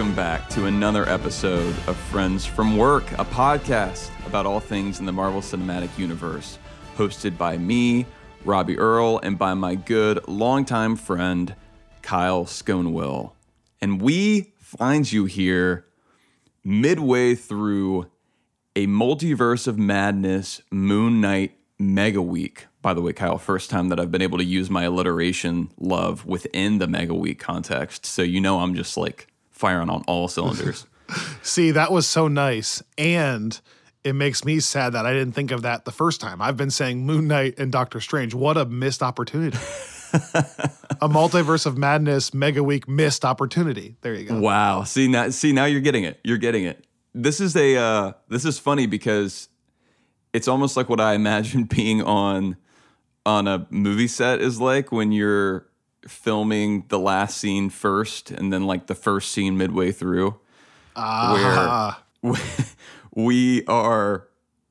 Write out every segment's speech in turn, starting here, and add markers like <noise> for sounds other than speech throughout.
Welcome back to another episode of Friends from Work, a podcast about all things in the Marvel Cinematic Universe, hosted by me, Robbie Earl, and by my good longtime friend, Kyle Sconewell. And we find you here midway through a multiverse of madness Moon Knight mega week. By the way, Kyle, first time that I've been able to use my alliteration love within the mega week context. So you know I'm just like firing on all cylinders. <laughs> See, that was so nice. And it makes me sad that I didn't think of that the first time. I've been saying Moon Knight and Doctor Strange. What a missed opportunity. <laughs> a multiverse of madness mega week missed opportunity. There you go. wow. See now see now you're getting it. You're getting it. This is a uh this is funny because it's almost like what I imagine <laughs> being on on a movie set is like when you're filming the last scene first and then like the first scene midway through. Ah, where <laughs> we are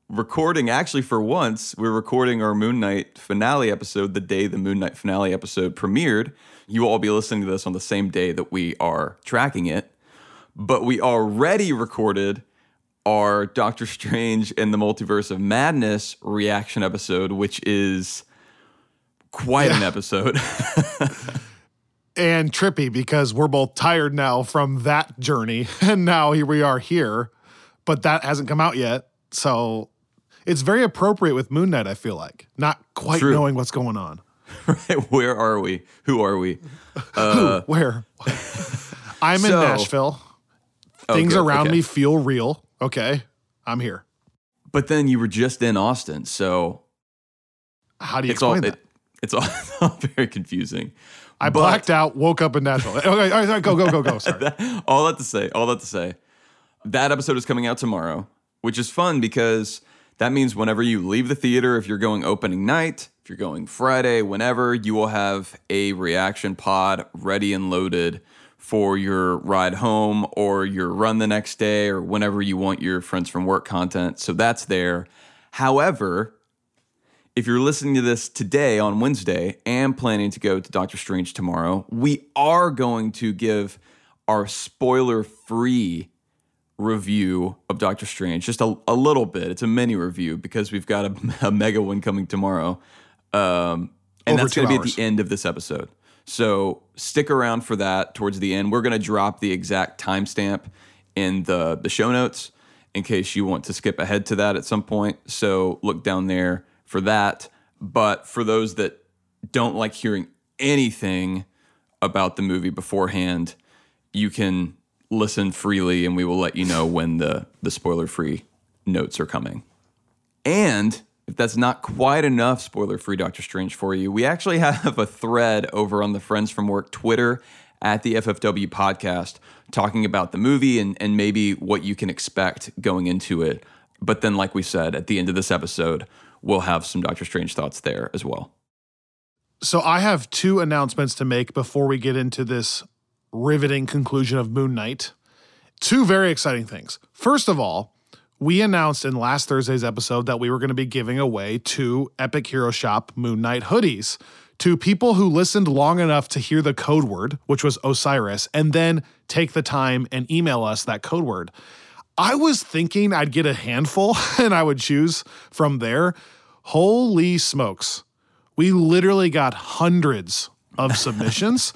recording actually for once we're recording our moon knight finale episode the day the moon knight finale episode premiered you will all be listening to this on the same day that we are tracking it but we already recorded our doctor strange and the multiverse of madness reaction episode which is quite an episode <laughs> and trippy because we're both tired now from that journey. <laughs> And now here we are here, but that hasn't come out yet. So it's very appropriate with Moon Knight, I feel like, not quite True. knowing what's going on. <laughs> right where are we who are we Who? Uh, where? I'm in so- Nashville. Oh, Things good, around okay. me feel real. Okay. I'm here. but then you were just in austin so How do you it's all explain it, that? It's all, <laughs> it's all very confusing. I but- blacked out, woke up in Nashville. Okay, all right, all right, go, go, go, go. Sorry. <laughs> all that to say, all that to say, that episode is coming out tomorrow, which is fun because that means whenever you leave the theater, if you're going opening night, if you're going Friday, whenever, you will have a reaction pod ready and loaded for your ride home or your run the next day or whenever you want your friends from work content. So that's there. However, if you're listening to this today on Wednesday and planning to go to Doctor Strange tomorrow, we are going to give our spoiler free review of Doctor Strange. Just a, a little bit. It's a mini review because we've got a, <laughs> a mega one coming tomorrow. Um, and Over that's going to be at the end of this episode. So stick around for that towards the end. We're going to drop the exact timestamp in the, the show notes in case you want to skip ahead to that at some point. So look down there for that. But for those that don't like hearing anything about the movie beforehand, you can listen freely and we will let you know when the, the spoiler free notes are coming. And if that's not quite enough spoiler free Doctor Strange for you, we actually have a thread over on the Friends from Work Twitter at the FFW podcast talking about the movie and, and maybe what you can expect going into it. But then, like we said, at the end of this episode, we'll have some Doctor Strange thoughts there as well. So I have two announcements to make before we get into this riveting conclusion of Moon Knight. Two very exciting things. First of all, we announced in last Thursday's episode that we were going to be giving away two Epic Hero Shop Moon Knight hoodies to people who listened long enough to hear the code word, which was Osiris, and then take the time and email us that code word. I was thinking I'd get a handful <laughs> and I would choose from there. Holy smokes. We literally got hundreds of <laughs> submissions.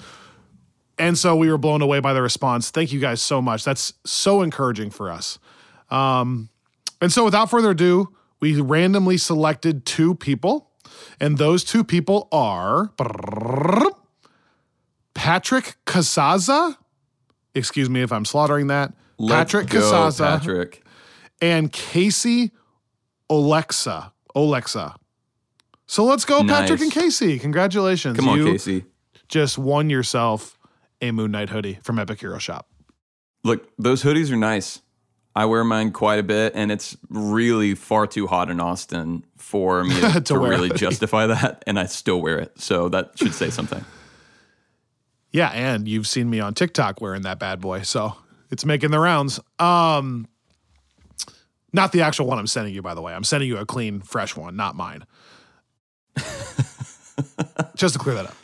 and so we were blown away by the response. Thank you guys so much. That's so encouraging for us. Um, and so without further ado, we randomly selected two people. And those two people are Patrick Casaza. Excuse me if I'm slaughtering that. Let's Patrick go, Casaza Patrick. and Casey Olexa. Olexa. So let's go, Patrick and Casey. Congratulations. Come on, you Casey. just won yourself a Moon Knight hoodie from Epic Hero Shop. Look, those hoodies are nice. I wear mine quite a bit, and it's really far too hot in Austin for me <laughs> To to really justify that, and I still wear it. So that should say something. Yeah, and you've seen me on TikTok wearing that bad boy, so it's making the rounds. Um not the actual one I'm sending you, by the way. I'm sending you a clean, fresh one, not mine. <laughs> Just to clear that up.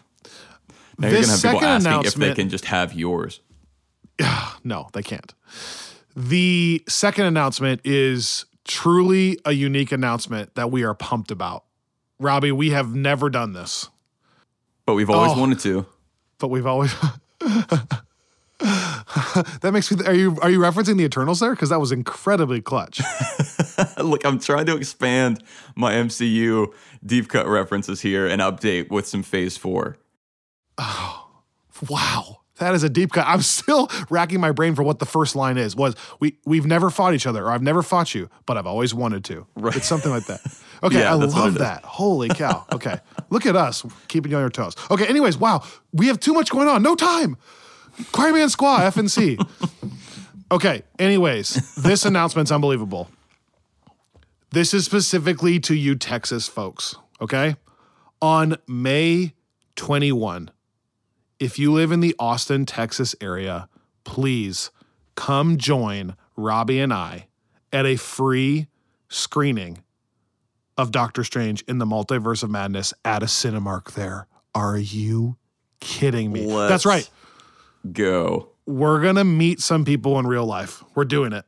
Now you're This gonna have people second asking if they can just have yours. <sighs> No, they can't. The second announcement is truly a unique announcement that we are pumped about. Robbie, we have never done this, But we've always Oh. wanted to. but we've always. <laughs> that makes me. Are you are you referencing the Eternals there? Because that was incredibly clutch. <laughs> Look, I'm trying to expand my MCU deep cut references here and update with some Phase Four. Oh, Wow. That is a deep cut. I'm still racking my brain for what the first line is. Was we we've never fought each other, or I've never fought you, but I've always wanted to. Right. It's something like that. <laughs> Okay, Yeah, I love it is. that. Holy cow. Okay. Look at us keeping you on your toes. Okay, anyways, wow. We have too much going on. No time. Cryman Squaw, FNC. okay, anyways, this announcement's unbelievable. This is specifically to you Texas folks, okay? On May 21, if you live in the Austin, Texas area, please come join Robbie and I at a free screening of Doctor Strange in the Multiverse of Madness at a Cinemark there. Are you kidding me? That's right. Go. We're going to meet some people in real life. We're doing it.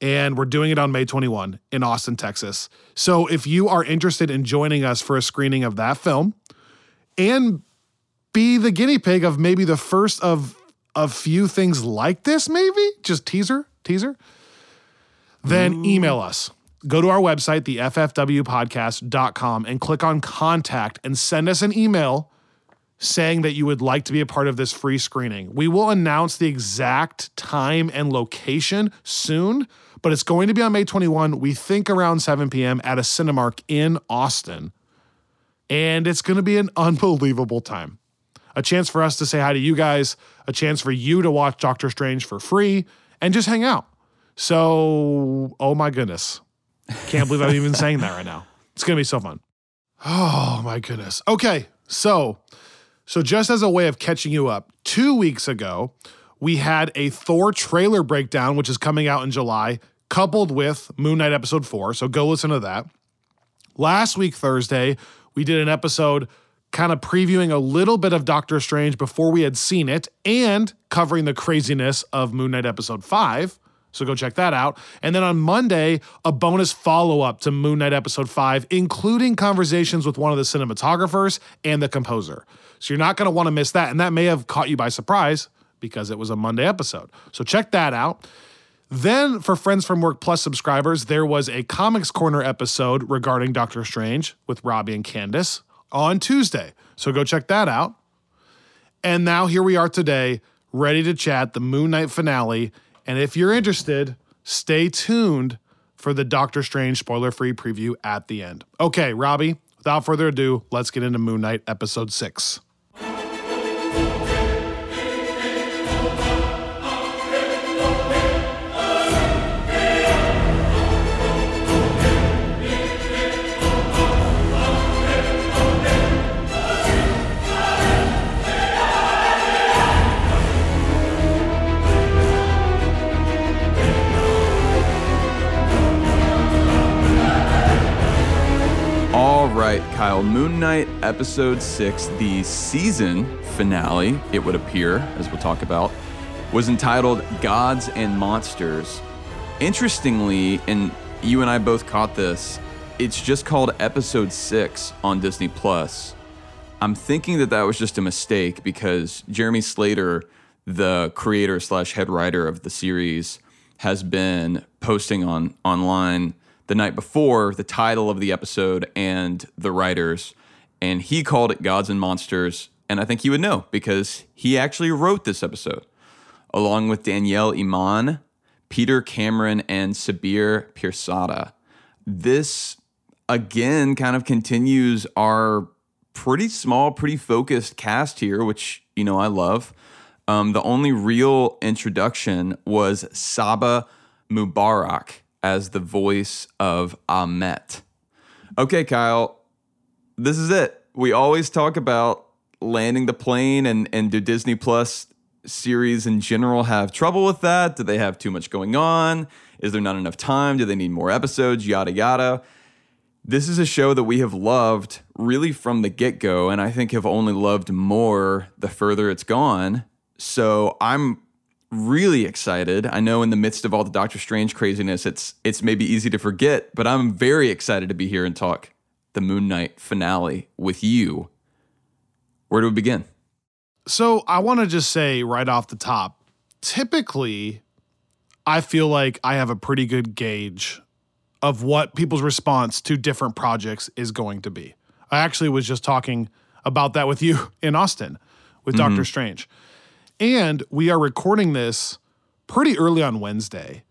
And we're doing it on May 21 in Austin, Texas. So if you are interested in joining us for a screening of that film and be the guinea pig of maybe the first of a few things like this, maybe just teaser, teaser, then mm. email us. Go to our website, the ffwpodcast.com, and click on contact and send us an email saying that you would like to be a part of this free screening. We will announce the exact time and location soon, but it's going to be on May 21, we think around 7 p.m. at a Cinemark in Austin. And it's going to be an <laughs> unbelievable time. A chance for us to say hi to you guys, a chance for you to watch Doctor Strange for free and just hang out. So, oh my goodness. Can't believe I'm even saying that right now. It's going to be so fun. <sighs> Oh my goodness. Okay. So, so just as a way of catching you up, 2 weeks ago, we had a Thor trailer breakdown which is coming out in July coupled with Moon Knight episode 4. So go listen to that. Last week Thursday, we did an episode kind of previewing a little bit of Doctor Strange before we had seen it and covering the craziness of Moon Knight episode 5. So go check that out. And then on Monday, a bonus follow up to Moon Knight episode 5, including conversations with one of the cinematographers and the composer. So you're not going to want to miss that. And that may have caught you by surprise because it was a Monday episode. So check that out. Then, for Friends from Work Plus subscribers, there was a Comics Corner episode regarding Doctor Strange with Robbie and Candace on Tuesday. So go check that out. And now here we are today, ready to chat the Moon Knight finale. And if you're interested, stay tuned for the Doctor Strange spoiler free preview at the end. Okay, Robbie, without further ado, let's get into Moon Knight episode six. Kyle. Moon Knight episode six, the season finale, it would appear, as we'll talk about, was entitled Gods and Monsters. Interestingly, and you and I both caught this, it's just called episode six on Disney Plus. I'm thinking that that was just a mistake because Jeremy Slater, the creator slash head writer of the series, has been posting on online the night before the title of the episode and the writers, and he called it Gods and Monsters. And I think he would know because he actually wrote this episode along with Danielle Iman, Peter Cameron, and Sabir Pirzada. This again kind of continues our pretty small, pretty focused cast here, which you know I love. Um, the only real introduction was Saba Mubarak as the voice of Ammit. Okay, Kyle, this is it. We always talk about landing the plane, and and do Disney Plus series in general have trouble with that? Do they have too much going on? Is there not enough time? Do they need more episodes? Yada yada. This is a show that we have loved really from the get go, and I think have only loved more the further it's gone. So I'm really excited. I know in the midst of all the Doctor Strange craziness, it's it's maybe easy to forget, but I'm very excited to be here and talk the Moon Knight finale with you. Where do we begin? So I want to just say right off the top, typically I feel like I have a pretty good gauge of what people's response to different projects is going to be. I actually was just talking about that with you <laughs> in Austin with Mm-hmm. Doctor Strange. And we are recording this pretty early on Wednesday.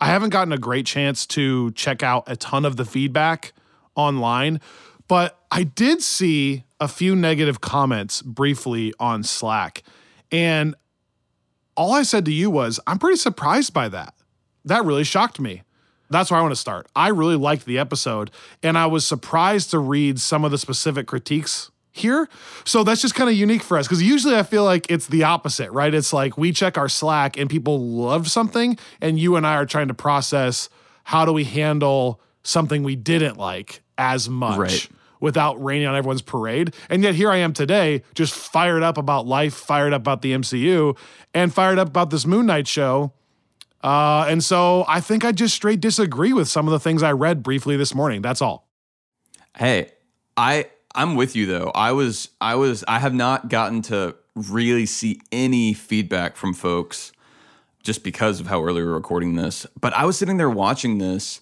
I haven't gotten a great chance to check out a ton of the feedback online, but I did see a few negative comments briefly on Slack. And all I said to you was, I'm pretty surprised by that. That really shocked me. That's where I want to start. I really liked the episode, and I was surprised to read some of the specific critiques here. So that's just kind of unique for us because usually I feel like it's the opposite, right? It's like we check our Slack and people love something, and you and I are trying to process how do we handle something we didn't like as much Right. without raining on everyone's parade. And yet here I am today, just fired up about life, fired up about the MCU, and fired up about this Moon Knight show. Uh, and so I think I just straight disagree with some of the things I read briefly this morning. That's all. Hey, I I'm with you though. I was I was I have not gotten to really see any feedback from folks just because of how early we're recording this. But I was sitting there watching this,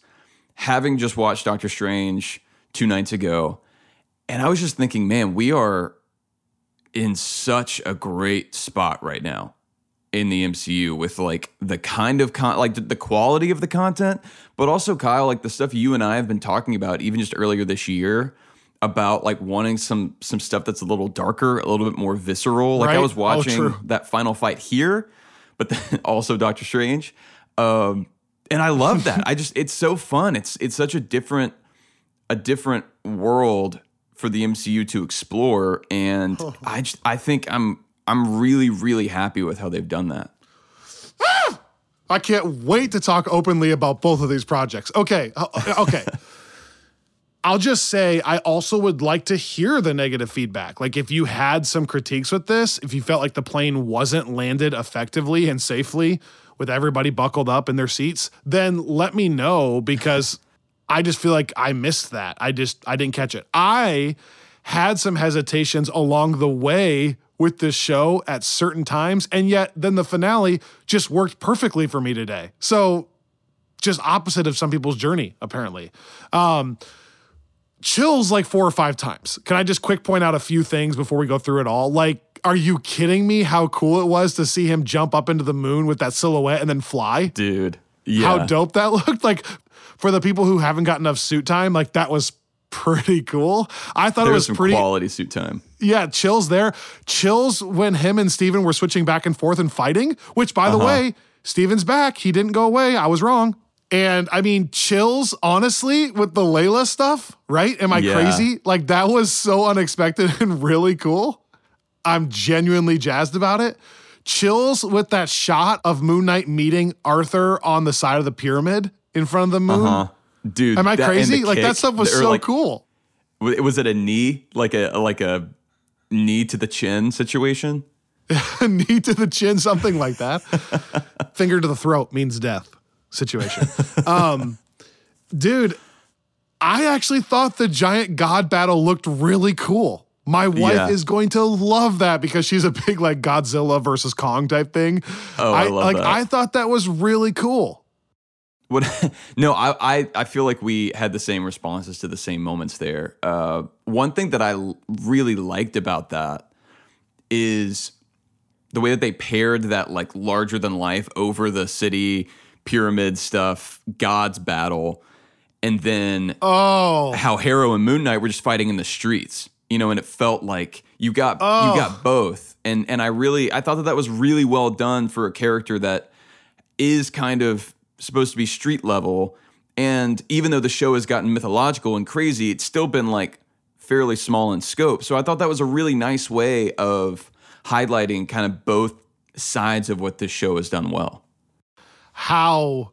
having just watched Doctor Strange two nights ago, and I was just thinking, man, we are in such a great spot right now in the MCU with like the kind of con like the quality of the content, but also Kyle, like the stuff you and I have been talking about even just earlier this year about like wanting some some stuff that's a little darker, a little bit more visceral. Like I was Oh, watching true. that final fight here, but then <laughs> also Doctor Strange. Um and I love that. I just it's so fun. It's it's such a different a different world for the MCU to explore and I just I think I'm I'm really really happy with how they've done that. I can't wait to talk openly about both of these projects. Okay, uh, okay. <laughs> I'll just say I also would like to hear the negative feedback. Like if you had some critiques with this, if you felt like the plane wasn't landed effectively and safely with everybody buckled up in their seats, then let me know because I just feel like I missed that. I just I didn't catch it. I had some hesitations along the way with this show at certain times and yet then the finale just worked perfectly for me today. So just opposite of some people's journey apparently. Um chills like four or five times. Can I just quick point out a few things before we go through it all? Like, are you kidding me how cool it was to see him jump up into the moon with that silhouette and then fly? Dude. Yeah. How dope that <laughs> looked. Like, for the people who haven't got enough suit time, like, that was pretty cool. I thought There it was was pretty. quality suit time. Yeah, chills there. Chills when him and Steven were switching back and forth and fighting, which, by the Uh-huh. way, Steven's back. He didn't go away. I was wrong. And I mean, chills, honestly, with the Layla stuff, right? Am I Yeah. crazy? Like, that was so unexpected <laughs> and really cool. I'm genuinely jazzed about it. Chills with that shot of Moon Knight meeting Arthur on the side of the pyramid in front of the moon. Huh. Dude. Am I that- crazy? Like, that stuff was so like, cool. Was it a knee, like a like a knee to the chin situation? <laughs> knee to the chin, something like that. <laughs> Finger to the throat means death situation. Um, dude, I actually thought the giant god battle looked really cool. My wife Yeah. is going to love that because she's a big like Godzilla versus Kong type thing. Oh, I love like that. I thought that was really cool. What? <laughs> No, I, I I feel like we had the same responses to the same moments there. Uh, one thing that I really liked about that is the way that they paired that like larger than life over the city pyramid stuff, God's battle, and then Oh, how Harrow and Moon Knight were just fighting in the streets, you know, and it felt like you got Oh. you got both, and and I really I thought that that was really well done for a character that is kind of supposed to be street level, and even though the show has gotten mythological and crazy, it's still been like fairly small in scope. So I thought that was a really nice way of highlighting kind of both sides of what this show has done well. How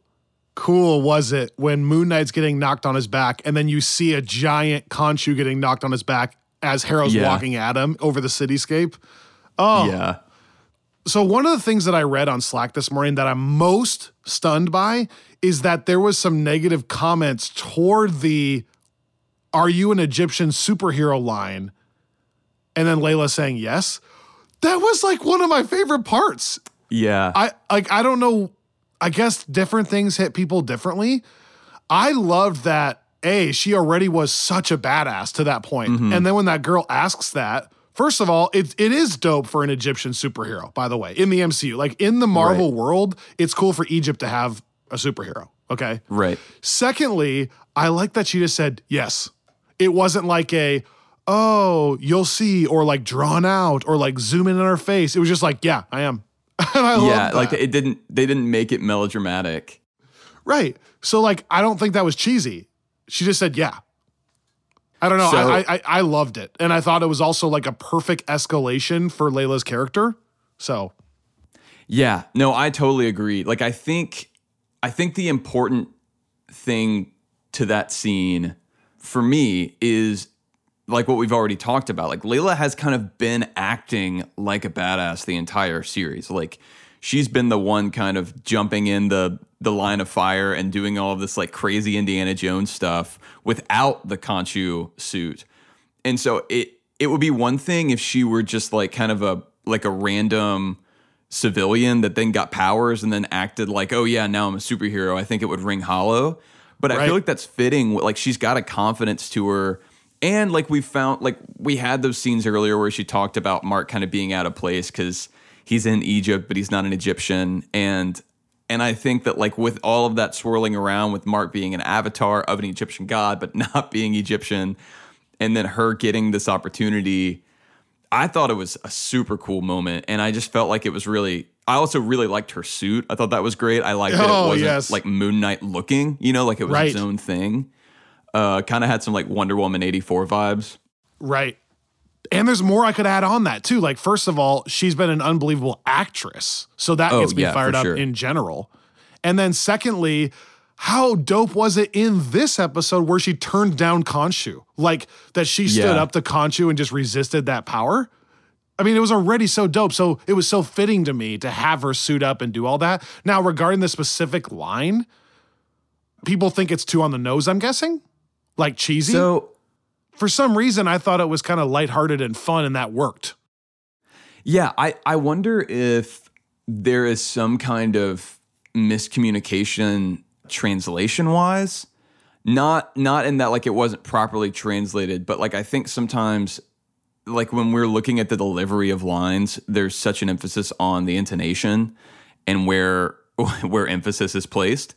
cool was it when Moon Knight's getting knocked on his back and then you see a giant Khonshu getting knocked on his back as Harrow's Yeah. walking at him over the cityscape? Oh, Yeah. So one of the things that I read on Slack this morning that I'm most stunned by is that there was some negative comments toward the "Are you an Egyptian superhero?" line, and then Layla saying yes. That was like one of my favorite parts. Yeah. I like I don't know. I guess different things hit people differently. I loved that. A, she already was such a badass to that point. Mm-hmm. And then when that girl asks that, first of all, it, it is dope for an Egyptian superhero, by the way, in the MCU. Like in the Marvel world, it's cool for Egypt to have a superhero. Okay. right. Secondly, I like that she just said yes. It wasn't like a, oh, you'll see, or like drawn out, or like zoom in on her face. It was just like, yeah, I am. <laughs> yeah love like it didn't they didn't make it melodramatic Right. So like I don't think that was cheesy. She just said yeah. I don't know. So- I, I I loved it, and I thought it was also like a perfect escalation for Layla's character. So yeah no i totally agree like i think i think the important thing to that scene for me is like what we've already talked about like layla has kind of been acting like a badass the entire series. Like she's been the one kind of jumping in the the line of fire and doing all of this like crazy indiana jones stuff without the Khonshu suit. And so it it would be one thing if she were just like kind of a like a random civilian that then got powers and then acted like oh yeah now i'm a superhero. I think it would ring hollow. But i feel like that's fitting like she's got a confidence to her and like we found like we had those scenes earlier where she talked about mark kind of being out of place because he's in egypt but he's not an egyptian. And and i think that like with all of that swirling around with mark being an avatar of an egyptian god but <laughs> not being egyptian and then her getting this opportunity i thought it was a super cool moment. And i just felt like it was really i also really liked her suit. I thought that was great. I liked that Oh, it wasn't yes. like moon knight looking you know like it was Right. its own thing uh kind of had some like wonder woman 84 vibes right. And there's more I could add on that too. Like first of all, she's been an unbelievable actress, so that Oh, gets me yeah, fired up sure. in general. And then secondly, how dope was it in this episode where she turned down Khonshu? Like that she stood Yeah. up to Khonshu and just resisted that power? I mean, it was already so dope. So it was so fitting to me to have her suit up and do all that. Now, regarding the specific line, people think it's too on the nose, I'm guessing? Like cheesy? so For some reason, I thought it was kind of lighthearted and fun, and that worked. Yeah, I, I wonder if there is some kind of miscommunication translation wise. Not not in that like it wasn't properly translated, but like I think sometimes like when we're looking at the delivery of lines, there's such an emphasis on the intonation and where <laughs> where emphasis is placed.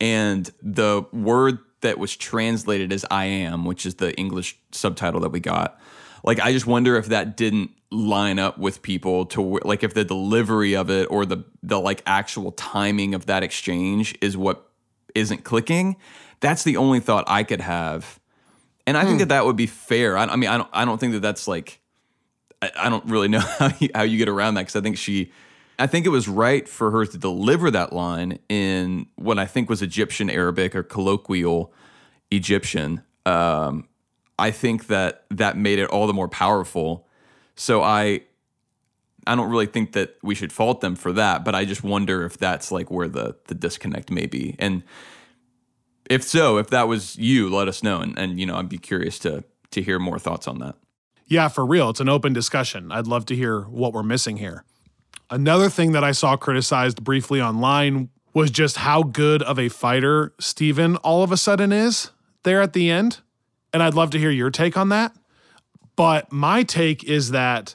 And the word that was translated as I am, which is the English subtitle that we got, like I just wonder if that didn't line up with people to like if the delivery of it or the the like actual timing of that exchange is what isn't clicking. That's the only thought I could have. And I think hmm. that that would be fair. I, I mean, I don't I don't think that that's like I, I don't really know <laughs> how you, how you get around that because I think she, I think it was right for her to deliver that line in what I think was Egyptian Arabic or colloquial Egyptian. Um, I think that that made it all the more powerful. So I I don't really think that we should fault them for that, but I just wonder if that's like where the the disconnect may be. And if so, if that was you, let us know and, and you know, I'd be curious to to hear more thoughts on that. Yeah, for real. It's an open discussion. I'd love to hear what we're missing here. Another thing that I saw criticized briefly online was just how good of a fighter Steven all of a sudden is there at the end. And I'd love to hear your take on that. But my take is that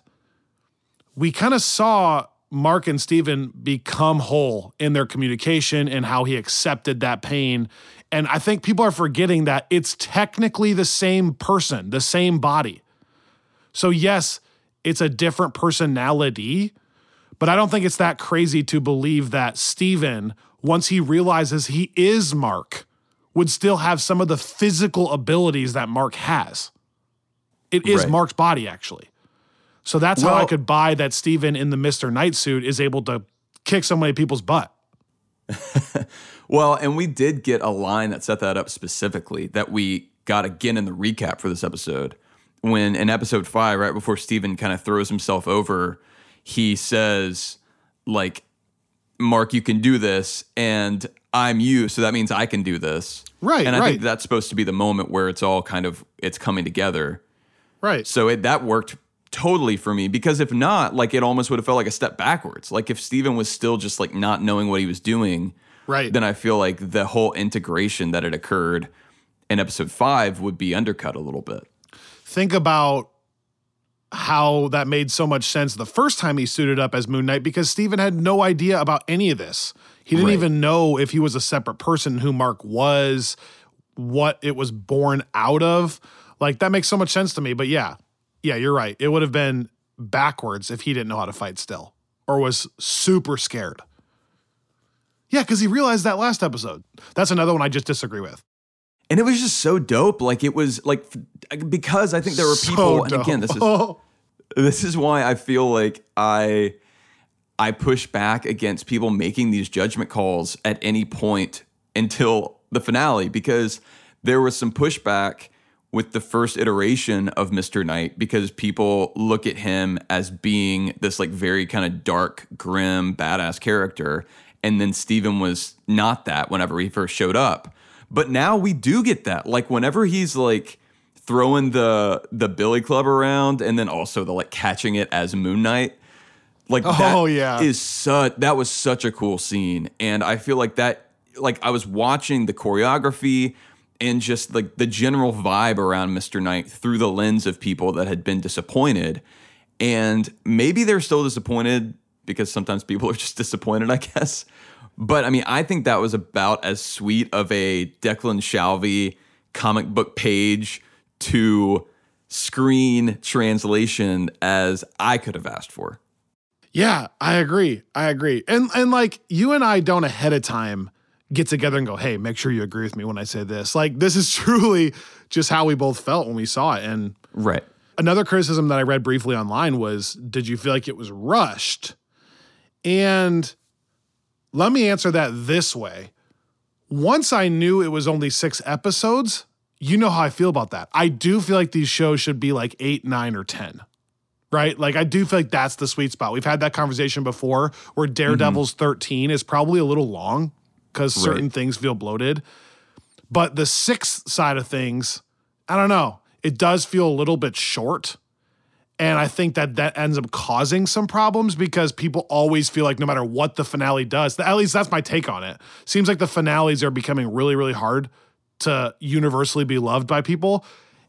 we kind of saw Mark and Steven become whole in their communication and how he accepted that pain. And I think people are forgetting that it's technically the same person, the same body. So, yes, it's a different personality, but I don't think it's that crazy to believe that Steven, once he realizes he is Mark, would still have some of the physical abilities that Mark has. It is Right. Mark's body, actually. So that's how I could buy that Steven in the Mr. Knight suit is able to kick so many people's butt. <laughs> Well, and we did get a line that set that up specifically that we got again in the recap for this episode. When in episode five, right before Steven kind of throws himself over, he says, like, Mark, you can do this, and I'm you, so that means I can do this. Right, And I right. think that's supposed to be the moment where it's all kind of it's coming together. Right. So it, that worked totally for me because if not, like it almost would have felt like a step backwards. Like if Steven was still just like not knowing what he was doing, Right. then I feel like the whole integration that had occurred in episode five would be undercut a little bit. think about how that made so much sense the first time he suited up as Moon Knight because Steven had no idea about any of this. He didn't Right. even know if he was a separate person, who Mark was, what it was born out of. Like that makes so much sense to me. But yeah, yeah, you're right. It would have been backwards if he didn't know how to fight still or was super scared. Yeah, because he realized that last episode. That's another one I just disagree with. And it was just so dope. Like it was like because I think there were So people, and again, this is <laughs> this is why I feel like I I push back against people making these judgment calls at any point until the finale because there was some pushback with the first iteration of Mr. Knight because people look at him as being this like very kind of dark, grim, badass character and then Steven was not that whenever he first showed up. But now we do get that. Like whenever he's like throwing the the billy club around and then also the like catching it as Moon Knight. Like that Oh, yeah. is such that was such a cool scene. And I feel like that like I was watching the choreography and just like the general vibe around Mr. Knight through the lens of people that had been disappointed. And maybe they're still disappointed because sometimes people are just disappointed, I guess. But I mean, I think that was about as sweet of a Declan Shalvey comic book page to screen translation as I could have asked for. Yeah, I agree. I agree. And and like you and I don't ahead of time get together and go, "Hey, make sure you agree with me when I say this." Like this is <laughs> truly just how we both felt when we saw it. And Right. another criticism that I read briefly online was, "Did you feel like it was rushed?" And let me answer that this way. Once I knew it was only 6 episodes, you know how I feel about that. I do feel like these shows should be like 8, 9 or 10 right? Like I do feel like that's the sweet spot. We've had that conversation before where mm-hmm. Daredevil's 13 is probably a little long because certain things feel bloated. But the sixth side of things, I don't know. It does feel a little bit short. And I think that that ends up causing some problems because people always feel like no matter what the finale does, at least that's my take on it. Seems like the finales are becoming really, really hard to universally be loved by people.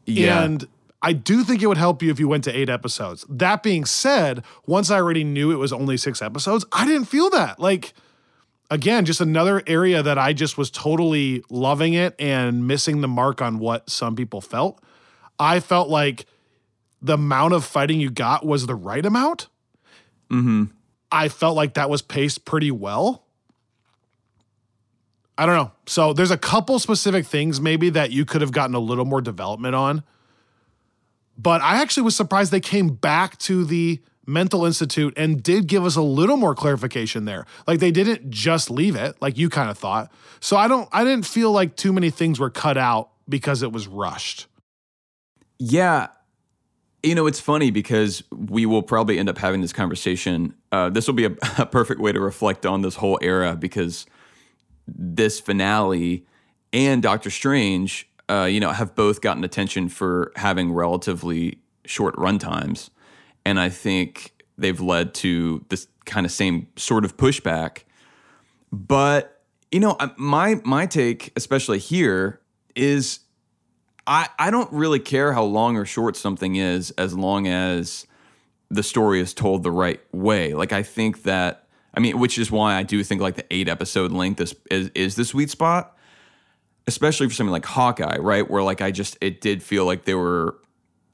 Yeah. And I do think it would help you if you went to eight episodes. That being said, once I already knew it was only six episodes, I didn't feel that. Like, again, just another area that I just was totally loving it and missing the mark on what some people felt. I felt like the amount of fighting you got was the right amount. Mm-hmm. I felt like that was paced pretty well. I don't know. So there's a couple specific things maybe that you could have gotten a little more development on. But I actually was surprised they came back to the mental institute and did give us a little more clarification there. Like they didn't just leave it like you kind of thought. So I don't I didn't feel like too many things were cut out because it was rushed. Yeah. You know, it's funny because we will probably end up having this conversation. Uh, this will be a, <laughs> a perfect way to reflect on this whole era because this finale and Doctor Strange, uh, you know, have both gotten attention for having relatively short run times. And I think they've led to this kind of same sort of pushback. But, you know, my my take, especially here, is I, I don't really care how long or short something is as long as the story is told the right way. Like I think that I mean, which is why I do think like the eight episode length is is, is the sweet spot, especially for something like Hawkeye, right? Where like I just it did feel like there were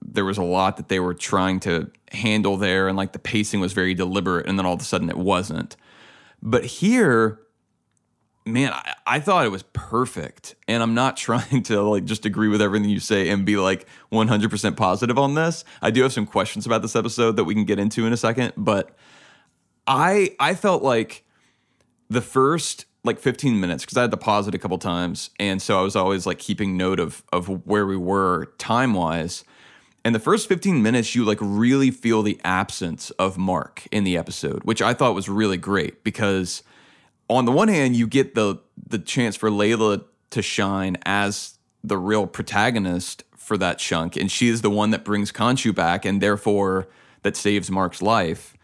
there was a lot that they were trying to handle there, and like the pacing was very deliberate, and then all of a sudden it wasn't. But here, man, I, I, thought it was perfect. And I'm not <laughs> trying to like just agree with everything you say and be like 100% positive on this. I do have some questions about this episode that we can get into in a second, but I I felt like the first like 15 minutes because I had to pause it a couple times and so I was always like keeping note of of where we were time-wise. And the first 15 minutes you like really feel the absence of Mark in the episode, which I thought was really great because on the one hand, you get the the chance for Layla to shine as the real protagonist for that chunk, and she is the one that brings Khonshu back, and therefore that saves Mark's life.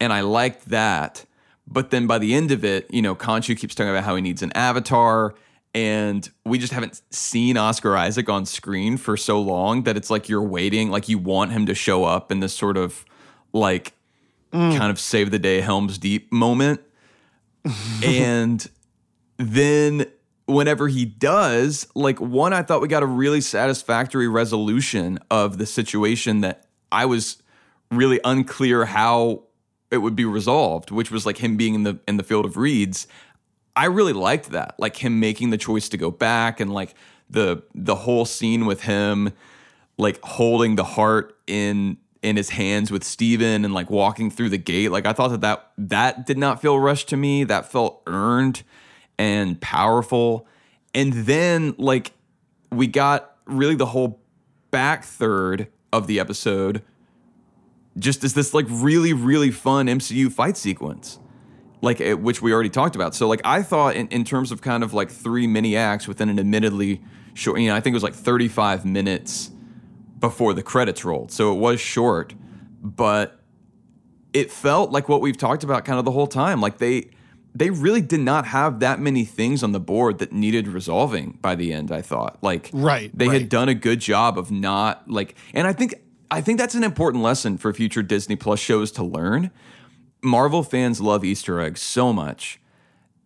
And I liked that. But then by the end of it, you know, Khonshu keeps talking about how he needs an avatar. And we just haven't seen Oscar Isaac on screen for so long that it's like you're waiting, like you want him to show up in this sort of like mm. kind of save the day Helm's Deep moment and then whenever he does, like one, I thought we got a really satisfactory resolution of the situation that I was really unclear how it would be resolved, which was like him being in the in the field of reeds. I really liked that, like him making the choice to go back and like the the whole scene with him like holding the heart in in his hands with Steven and like walking through the gate. Like I thought that that, that did not feel rushed to me. That felt earned and powerful. And then like we got really the whole back third of the episode just as this like really really fun MCU fight sequence. Like which we already talked about. So like I thought in, in terms of kind of like three mini acts within an admittedly short, you know, I think it was like 35 minutes before the credits rolled. So it was short, but it felt like what we've talked about kind of the whole time. Like they they really did not have that many things on the board that needed resolving by the end, I thought. Like right, they right. had done a good job of not like and I think I think that's an important lesson for future Disney Plus shows to learn. Marvel fans love Easter eggs so much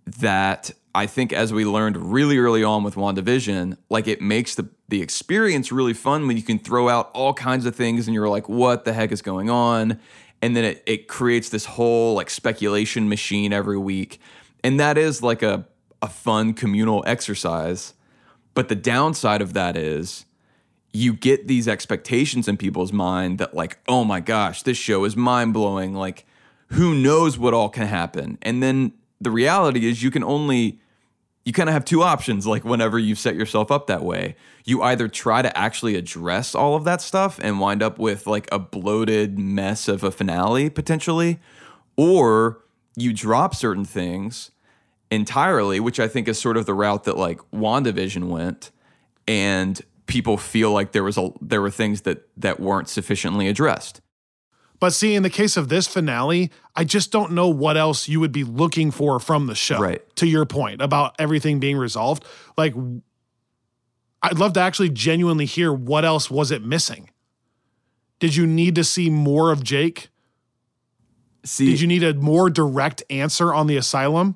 that I think as we learned really early on with WandaVision, like it makes the the experience really fun when you can throw out all kinds of things and you're like, what the heck is going on? And then it, it creates this whole like speculation machine every week. And that is like a, a fun communal exercise. But the downside of that is you get these expectations in people's mind that like, oh my gosh, this show is mind blowing. Like, who knows what all can happen? And then the reality is you can only you kind of have two options like whenever you set yourself up that way. You either try to actually address all of that stuff and wind up with like a bloated mess of a finale potentially or you drop certain things entirely which i think is sort of the route that like wandavision went and people feel like there was a there were things that that weren't sufficiently addressed but see, in the case of this finale, I just don't know what else you would be looking for from the show. Right. To your point about everything being resolved. Like, I'd love to actually genuinely hear what else was it missing? Did you need to see more of Jake? See, Did you need a more direct answer on the asylum?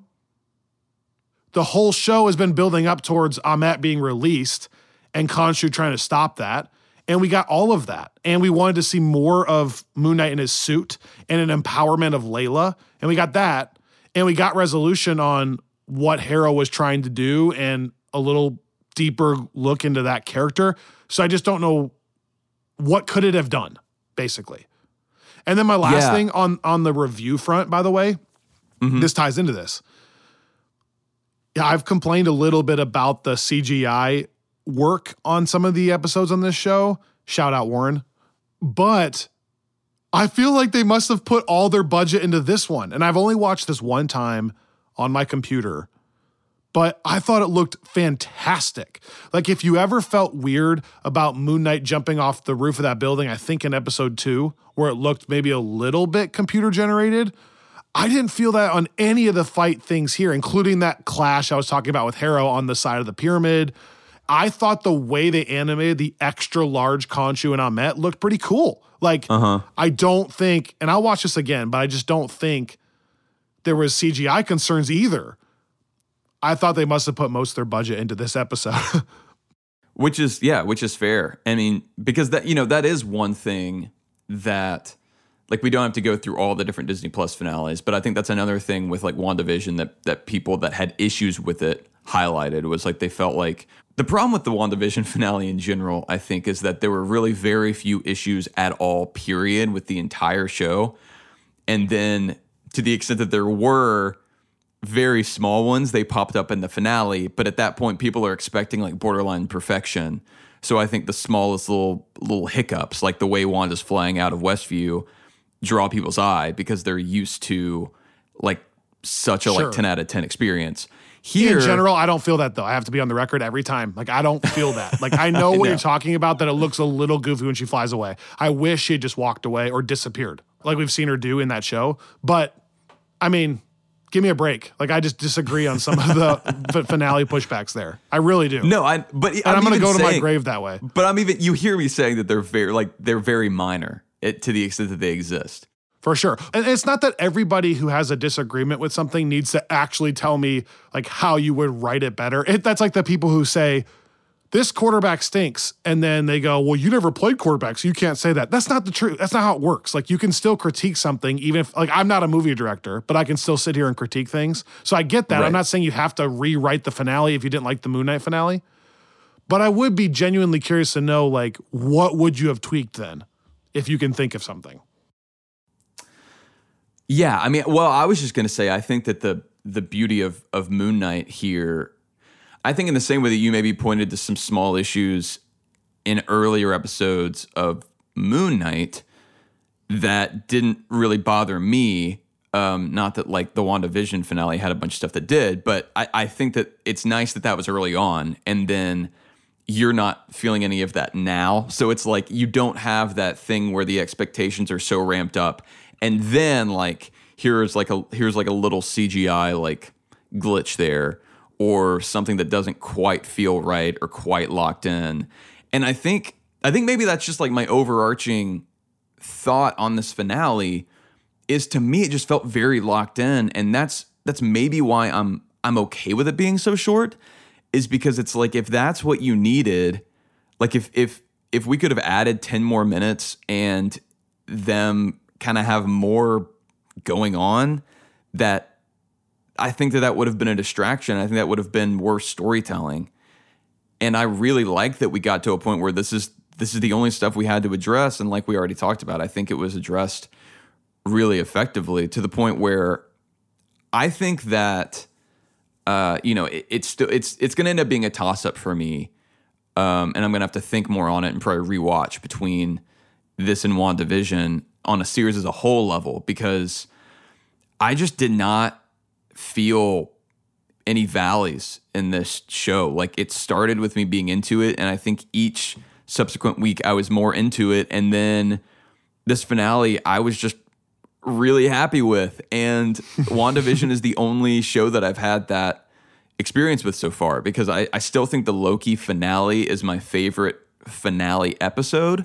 The whole show has been building up towards Ammit being released and Khonshu trying to stop that. And we got all of that. And we wanted to see more of Moon Knight in his suit and an empowerment of Layla. And we got that. And we got resolution on what Harrow was trying to do and a little deeper look into that character. So I just don't know what could it have done, basically. And then my last Yeah. thing on on the review front, by the way, mm-hmm. this ties into this. Yeah, I've complained a little bit about the CGI work on some of the episodes on this show. Shout out Warren. But I feel like they must have put all their budget into this one. And I've only watched this one time on my computer, but I thought it looked fantastic. Like, if you ever felt weird about Moon Knight jumping off the roof of that building, I think in episode two, where it looked maybe a little bit computer generated, I didn't feel that on any of the fight things here, including that clash I was talking about with Harrow on the side of the pyramid. I thought the way they animated the extra large Khonshu and Ammit looked pretty cool. Like, Uh-huh. I don't think, and I'll watch this again, but I just don't think there was CGI concerns either. I thought they must have put most of their budget into this episode. <laughs> Which is yeah, which is fair. I mean, because that you know that is one thing that like we don't have to go through all the different Disney Plus finales, but I think that's another thing with like WandaVision that that people that had issues with it highlighted was like they felt like the problem with the WandaVision finale in general, I think, is that there were really very few issues at all, period, with the entire show. And then to the extent that there were very small ones, they popped up in the finale. But at that point, people are expecting like borderline perfection. So I think the smallest little little hiccups, like the way Wanda's flying out of Westview, draw people's eye because they're used to like such a Sure. like 10 out of 10 experience. Here in general, I don't feel that though. I have to be on the record every time. Like I don't feel that. Like I know <laughs> what you're talking about. That it looks a little goofy when she flies away. I wish she had just walked away or disappeared, like we've seen her do in that show. But I mean, give me a break. Like I just disagree on some of the <laughs> finale pushbacks there. I really do. No, I but and I'm, gonna even go to my grave that way. But I'm even you hear me saying that they're very like they're very minor it, to the extent that they exist. For sure. And it's not that everybody who has a disagreement with something needs to actually tell me like how you would write it better. It, that's like the people who say, this quarterback stinks. And then they go, well, you never played quarterback, so you can't say that. That's not the truth. That's not how it works. Like you can still critique something, even if like I'm not a movie director, but I can still sit here and critique things. So I get that. Right. I'm not saying you have to rewrite the finale if you didn't like the Moon Knight finale. But I would be genuinely curious to know like what would you have tweaked then if you can think of something. Yeah, I mean, well, I was just going to say I think that the the beauty of of Moon Knight here, I think in the same way that you maybe pointed to some small issues in earlier episodes of Moon Knight that didn't really bother me. Um, not that like the WandaVision finale had a bunch of stuff that did, but I, I think that it's nice that that was early on, and then you're not feeling any of that now. So it's like you don't have that thing where the expectations are so ramped up, and then like here's like a here's like a little CGI like glitch there, or something that doesn't quite feel right or quite locked in. And I think I think maybe that's just like my overarching thought on this finale is to me it just felt very locked in and that's that's maybe why I'm I'm okay with it being so short is because it's like if that's what you needed like if if if we could have added 10 more minutes and them kind of have more going on that I think that that would have been a distraction. I think that would have been worse storytelling. And I really like that we got to a point where this is this is the only stuff we had to address. And like we already talked about I think it was addressed really effectively to the point where I think that uh, you know it, it's still it's it's going to end up being a toss up for me, um, and I'm going to have to think more on it and probably rewatch between this and WandaVision on a series as a whole level because I just did not feel any valleys in this show. Like it started with me being into it, and I think each subsequent week I was more into it, and then this finale I was just really happy with. And <laughs> WandaVision is the only show that I've had that experience with so far because I, I still think the Loki finale is my favorite finale episode.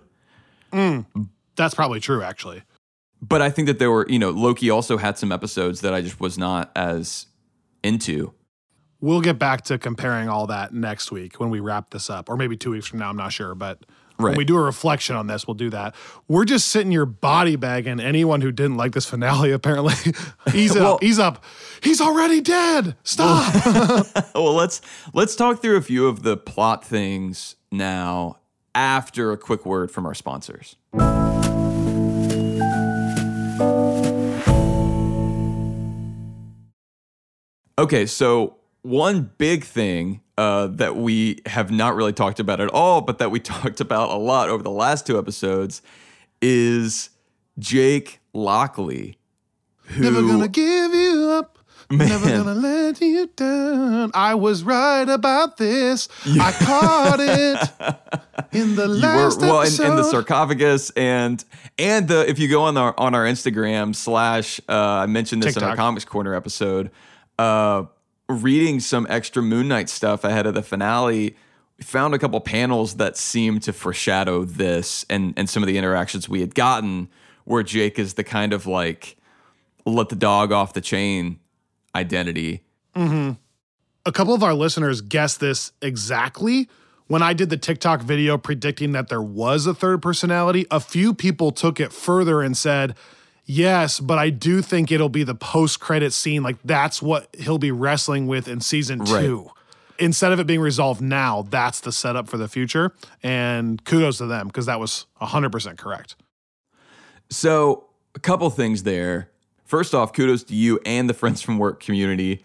Mm. That's probably true, actually. But I think that there were, you know, Loki also had some episodes that I just was not as into. We'll get back to comparing all that next week when we wrap this up, or maybe two weeks from now. I'm not sure, but when we do a reflection on this, we'll do that. We're just sitting here body bagging anyone who didn't like this finale. <laughs> Apparently, ease Well- up, ease up. He's already dead. Stop. <laughs> well, let's let's talk through a few of the plot things now after a quick word from our sponsors. Okay, so one big thing uh, that we have not really talked about at all, but that we <laughs> talked about a lot over the last two episodes is Jake Lockley. Who, Never gonna give you up. Never gonna let you down. I was right about this. <laughs> I caught it in the you were last well in, episode. in the sarcophagus and and the if you go on our on our Instagram slash uh, I mentioned this in our comics corner episode, uh, reading some extra Moon Knight stuff ahead of the finale. We found a couple panels that seemed to foreshadow this and and some of the interactions we had gotten where Jake is the kind of like let the dog off the chain identity. Mm-hmm. a couple of our listeners guessed this exactly. When I did the TikTok video predicting that there was a third personality, a few people took it further and said, Yes, but I do think it'll be the post credit scene. Like that's what he'll be wrestling with in season Right. two. Instead of it being resolved now, that's the setup for the future. And kudos to them because that was 100% correct. So, a couple things there. First off, kudos to you and the Friends from Work community.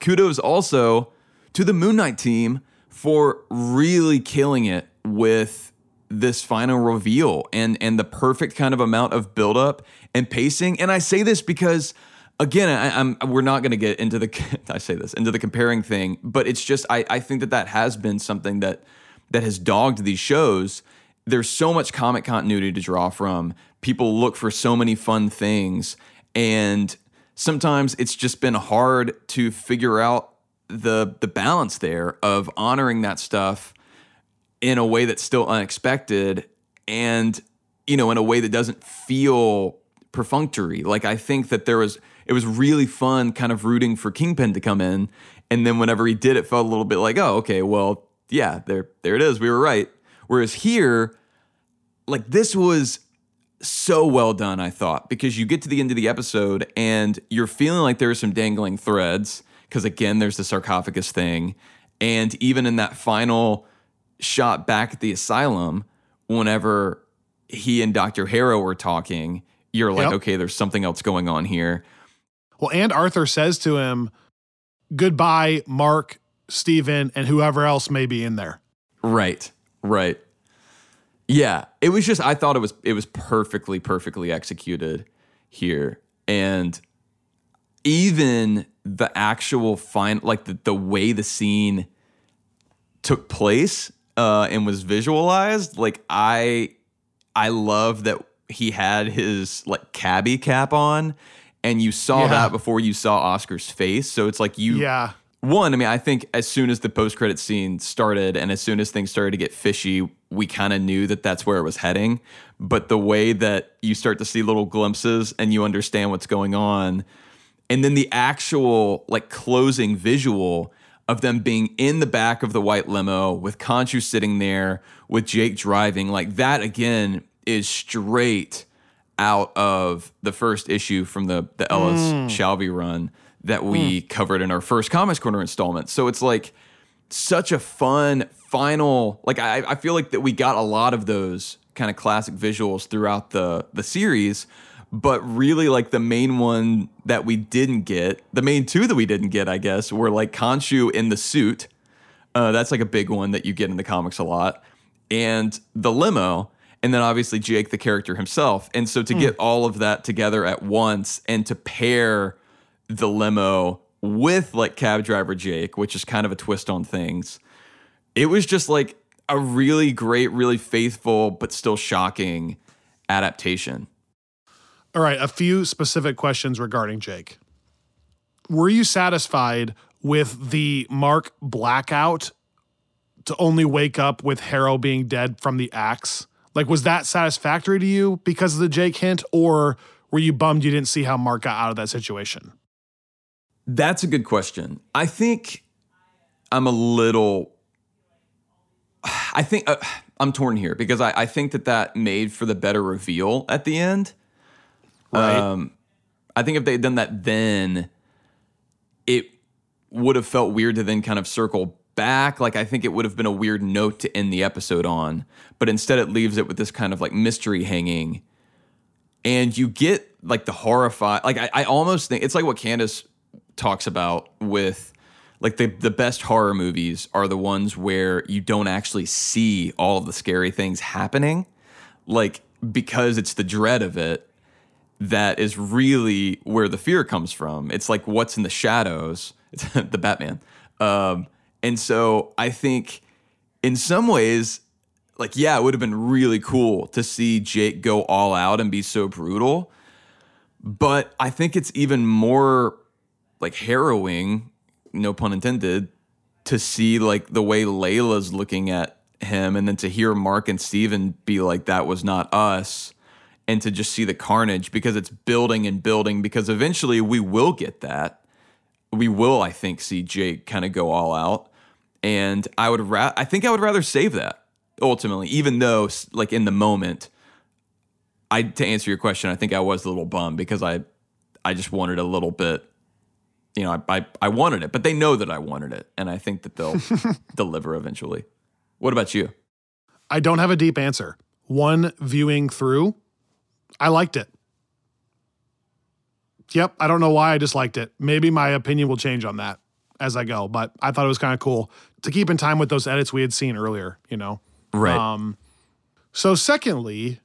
Kudos also to the Moon Knight team for really killing it with this final reveal and and the perfect kind of amount of buildup and pacing. And I say this because again, I, I'm we're not going to get into the <laughs> I say this into the comparing thing, but it's just I I think that that has been something that that has dogged these shows. There's so much comic continuity to draw from. People look for so many fun things, and sometimes it's just been hard to figure out the the balance there of honoring that stuff in a way that's still unexpected and you know in a way that doesn't feel perfunctory. Like i think that there was it was really fun kind of rooting for kingpin to come in. And then whenever he did it felt a little bit like oh okay well yeah there there it is. We were right. Whereas here like this was so well done i thought because you get to the end of the episode and you're feeling like there are some dangling threads because again there's the sarcophagus thing. And even in that final shot back at the asylum whenever he and dr harrow were talking you're like Yep. okay there's something else going on here Well, and Arthur says to him, Goodbye, Mark, Steven, and whoever else may be in there. Right. Right. Yeah, it was just I thought it was it was perfectly perfectly executed here. And even the actual fine like the, the way the scene took place uh and was visualized, like I I love that he had his like cabbie cap on and you saw Yeah. that before you saw Oscar's face. So it's like you Yeah. one, I mean, I think as soon as the post credit scene started and as soon as things started to get fishy, we kind of knew that that's where it was heading. But the way that you start to see little glimpses and you understand what's going on, and then the actual like closing visual of them being in the back of the white limo with Khonshu sitting there with Jake driving, like that again is straight out of the first issue from the the Ellis mm. Shalvey run that we mm. covered in our first Comics Corner installment. So it's like such a fun final like I, I feel like that we got a lot of those kind of classic visuals throughout the the series but really like the main one that we didn't get the main two that we didn't get i guess were like Khonshu in the suit uh, that's like a big one that you get in the comics a lot and the limo and then obviously jake the character himself and so to get all of that together at once and to pair the limo with like cab driver Jake, which is kind of a twist on things. It was just like a really great, really faithful, but still shocking adaptation. All right, a few specific questions regarding Jake. Were you satisfied with the Mark blackout to only wake up with Harrow being dead from the axe? Like, was that satisfactory to you because of the Jake hint, or were you bummed you didn't see how Mark got out of that situation? That's a good question. I think I'm a little. I think uh, I'm torn here because I, I think that that made for the better reveal at the end. Right. Um, I think if they had done that then, it would have felt weird to then kind of circle back. Like I think it would have been a weird note to end the episode on, but instead it leaves it with this kind of like mystery hanging, and you get like the horrified. Like I, I almost think it's like what Candace talks about with like the the best horror movies are the ones where you don't actually see all of the scary things happening, like because it's the dread of it that is really where the fear comes from. It's like what's in the shadows, <laughs> the Batman. Um, and so I think in some ways, like, yeah, it would have been really cool to see Jake go all out and be so brutal. But I think it's even more like harrowing, no pun intended, to see like the way Layla's looking at him and then to hear Mark and Steven be like, that was not us. And to just see the carnage because it's building and building because eventually we will get that. We will, I think, see Jake kind of go all out. And I would ra- I think I would rather save that ultimately, even though like in the moment, I to answer your question, I think I was a little bummed because I I just wanted a little bit you know, I, I, I wanted it, but they know that I wanted it, and I think that they'll <laughs> deliver eventually. What about you? I don't have a deep answer. One viewing through, I liked it. Yep, I don't know why I just liked it. Maybe my opinion will change on that as I go, but I thought it was kind of cool to keep in time with those edits we had seen earlier, you know. Right. Um so secondly,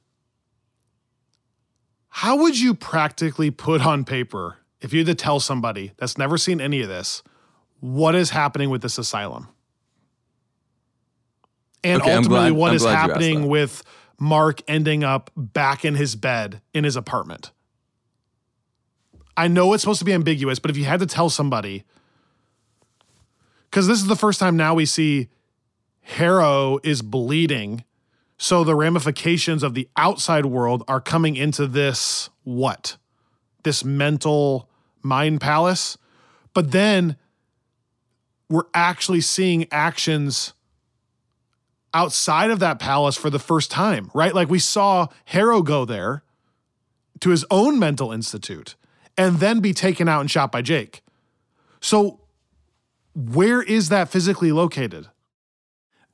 how would you practically put on paper if you had to tell somebody that's never seen any of this what is happening with this asylum? And Okay, ultimately glad- what I'm is happening with Mark ending up back in his bed in his apartment. I know it's supposed to be ambiguous, but if you had to tell somebody, because this is the first time now we see Harrow is bleeding, so the ramifications of the outside world are coming into this what? This mental mind palace. But then we're actually seeing actions outside of that palace for the first time, right? Like we saw Harrow go there to his own mental institute and then be taken out and shot by Jake. So where is that physically located?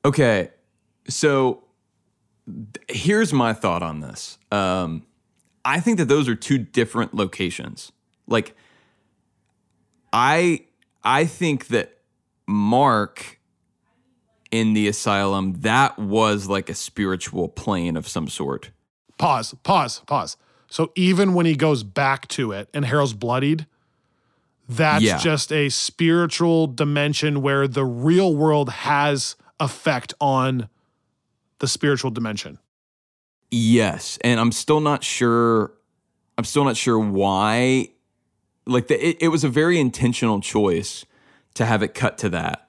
Okay, so here's my thought on this. Um, I think that those are two different locations. Like, I I think that Mark in the asylum that was like a spiritual plane of some sort. Pause, pause, pause. So even when he goes back to it and Harrow's bloodied, that's Yeah. just a spiritual dimension where the real world has effect on the spiritual dimension. Yes, and I'm still not sure. I'm still not sure why. Like the, it, it was a very intentional choice to have it cut to that,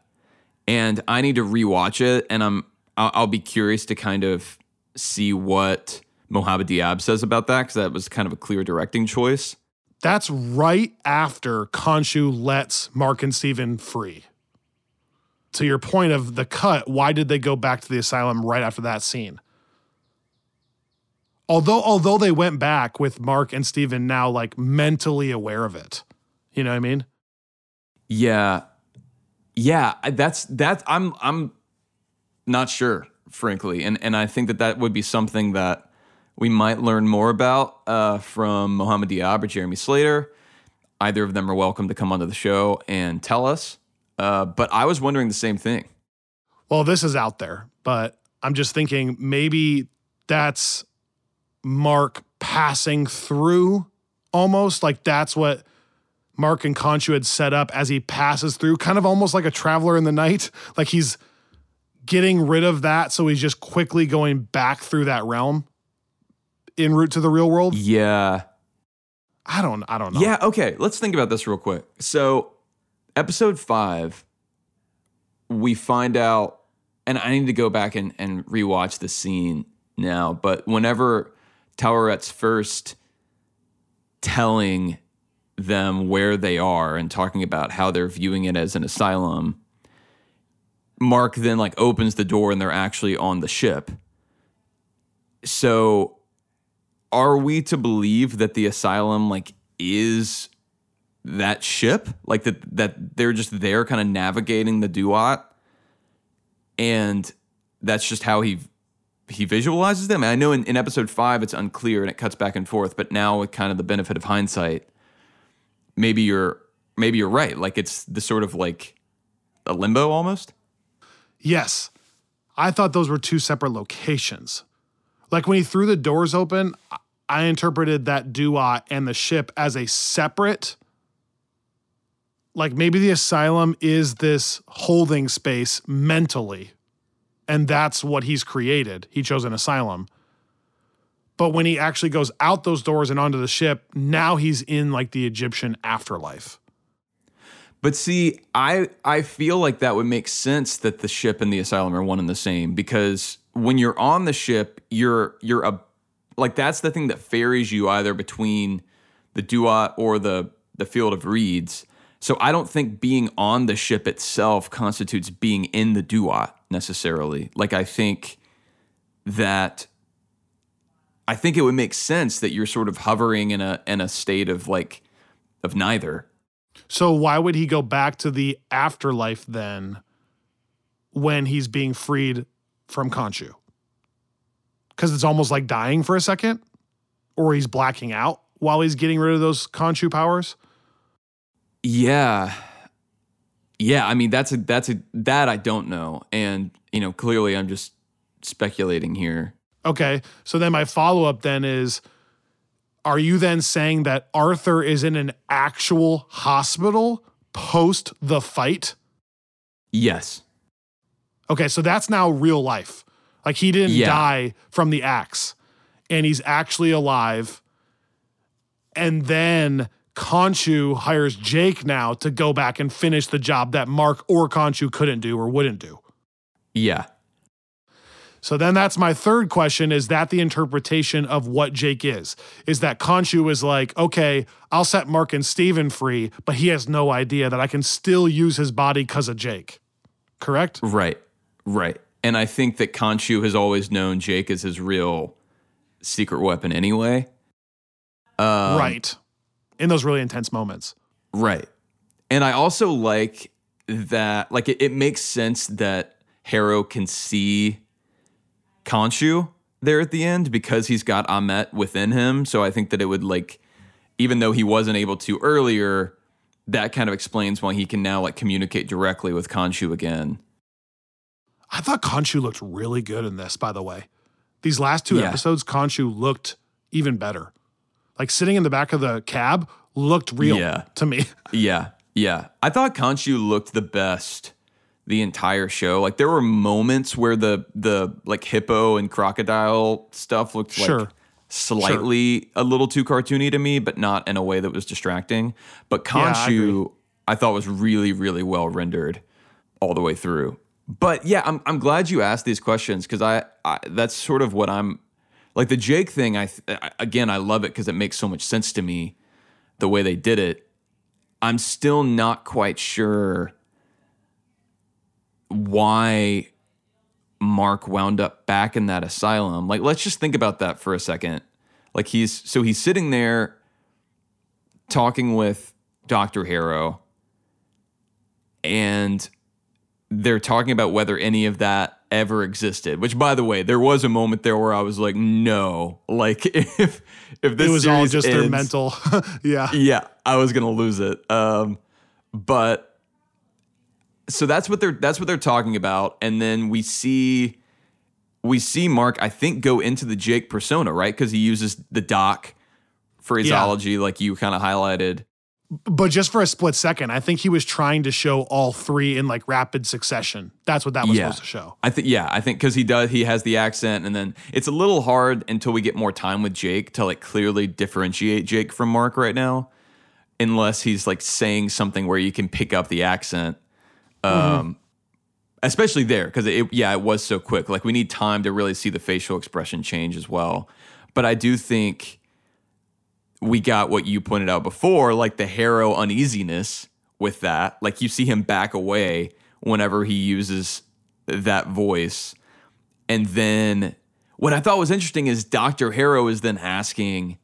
and I need to rewatch it. And I'm I'll, I'll be curious to kind of see what Mohammed Diab says about that because that was kind of a clear directing choice. That's right after Khonshu lets Mark and Steven free. To your point of the cut, why did they go back to the asylum right after that scene? Although although they went back with Mark and Steven now like mentally aware of it. You know what I mean? Yeah, yeah. That's that's I'm I'm not sure, frankly, and and I think that that would be something that we might learn more about uh, from Mohammed Diab or Jeremy Slater. Either of them are welcome to come onto the show and tell us. Uh, but I was wondering the same thing. Well, this is out there, but I'm just thinking maybe that's Mark passing through almost like that's what Mark and Khonshu had set up as he passes through, kind of almost like a traveler in the night. Like he's getting rid of that. So he's just quickly going back through that realm en route to the real world. Yeah. I don't, I don't know. Yeah, okay. Let's think about this real quick. So, episode five, we find out, and I need to go back and, and rewatch the scene now, but whenever Taweret's first telling them where they are and talking about how they're viewing it as an asylum, Mark then like opens the door and they're actually on the ship. So are we to believe that the asylum like is that ship? Like that that they're just there kind of navigating the duat? And that's just how he he visualizes them? And i know in, in episode five it's unclear and it cuts back and forth but now with kind of the benefit of hindsight maybe you're maybe you're right like it's the sort of like a limbo almost. Yes. I thought those were two separate locations. Like when he threw the doors open, I- interpreted that Dua and the ship as a separate. Like maybe the asylum is this holding space mentally, and that's what he's created. He chose an asylum. But when he actually goes out those doors and onto the ship, now he's in like the Egyptian afterlife. But see, I I feel like that would make sense that the ship and the asylum are one and the same because when you're on the ship, you're you're a like that's the thing that ferries you either between the Duat or the the field of reeds. So I don't think being on the ship itself constitutes being in the Duat necessarily. Like I think that I think it would make sense that you're sort of hovering in a in a state of like of neither. So why would he go back to the afterlife then when he's being freed from Khonshu? Because it's almost like dying for a second, or he's blacking out while he's getting rid of those Khonshu powers. Yeah. Yeah, I mean that's a that's a that I don't know. And, you know, clearly I'm just speculating here. Okay, so then my follow up then is are you then saying that Arthur is in an actual hospital post the fight? Yes. Okay, so that's now real life. Like he didn't Yeah. die from the axe and he's actually alive. And then Khonshu hires Jake now to go back and finish the job that Mark or Khonshu couldn't do or wouldn't do. Yeah. So then that's my third question is that the interpretation of what Jake is? Is that Khonshu is like, okay, I'll set Mark and Steven free, but he has no idea that I can still use his body because of Jake. Correct? Right. Right. And I think that Khonshu has always known Jake as his real secret weapon anyway. Um, right. In those really intense moments. Right. And I also like that, like, it, it makes sense that Harrow can see Khonshu there at the end because he's got Ammit within him. So I think that it would, like, even though he wasn't able to earlier, that kind of explains why he can now, like, communicate directly with Khonshu again. I thought Khonshu looked really good in this, by the way. These last two Yeah. episodes, Khonshu looked even better. Like sitting in the back of the cab looked real Yeah. to me. <laughs> Yeah, yeah. I thought Khonshu looked the best the entire show. Like there were moments where the the like hippo and crocodile stuff looked like Sure. slightly a little too cartoony to me, but not in a way that was distracting. But Yeah, I I, thought was really, really well rendered all the way through. But yeah, I'm I'm glad you asked these questions because I, I that's sort of what I'm like the Jake thing. I I- again I love it because it makes so much sense to me the way they did it. I'm still not quite sure why Mark wound up back in that asylum. Like, let's just think about that for a second. Like, he's so he's sitting there talking with Dr. Harrow, and they're talking about whether any of that ever existed. Which, by the way, there was a moment there where I was like, no, like <laughs> if if this it was all just their mental. <laughs> yeah. yeah, I was gonna lose it. Um, but so that's what they're that's what they're talking about, and then we see we see Mark, I think, go into the Jake persona, right? Because he uses the doc phraseology, like you kind of highlighted. But just for a split second, I think he was trying to show all three in like rapid succession. That's what that was supposed to show. I think yeah, I think because he does he has the accent, and then it's a little hard until we get more time with Jake to like clearly differentiate Jake from Mark right now, unless he's like saying something where you can pick up the accent. Um, especially there because it yeah it was so quick. Like we need time to really see the facial expression change as well. But I do think we got what you pointed out before, like the Harrow uneasiness with that. Like you see him back away whenever he uses that voice. And then what I thought was interesting is Dr. Harrow is then asking,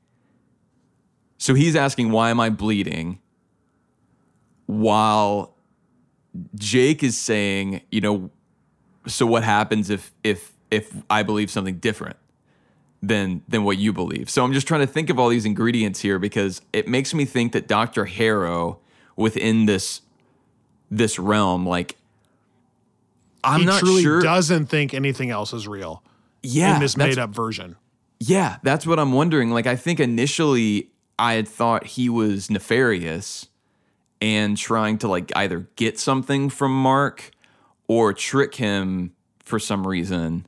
so he's asking, why am I bleeding? While Jake is saying, you know, so what happens if if if I believe something different? than than what you believe. So I'm just trying to think of all these ingredients here because it makes me think that Dr. Harrow within this this realm like I'm he not truly sure. doesn't think anything else is real yeah, in this made up version. Yeah, that's what I'm wondering. Like, I think initially I had thought he was nefarious and trying to like either get something from Mark or trick him for some reason.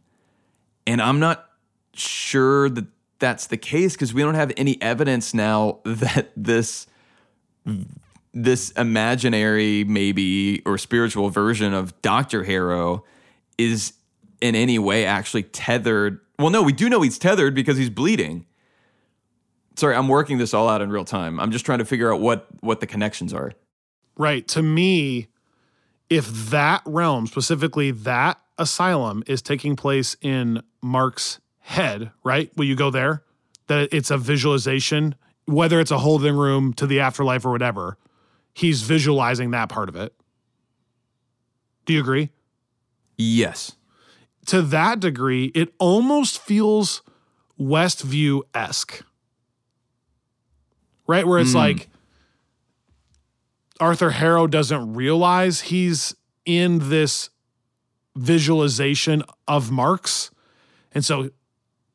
And I'm not sure that that's the case because we don't have any evidence now <laughs> that this this imaginary maybe or spiritual version of Dr. Harrow is in any way actually tethered. Well, no, we do know he's tethered because he's bleeding. Sorry, I'm working this all out in real time. I'm just trying to figure out what what the connections are. Right. To me, if that realm, specifically that asylum, is taking place in Mark's head, right? Will you go there? That it's a visualization, whether it's a holding room to the afterlife or whatever, he's visualizing that part of it. Do you agree? Yes. To that degree, it almost feels Westview esque. Right? Where it's hmm. like Arthur Harrow doesn't realize he's in this visualization of Mark's. And so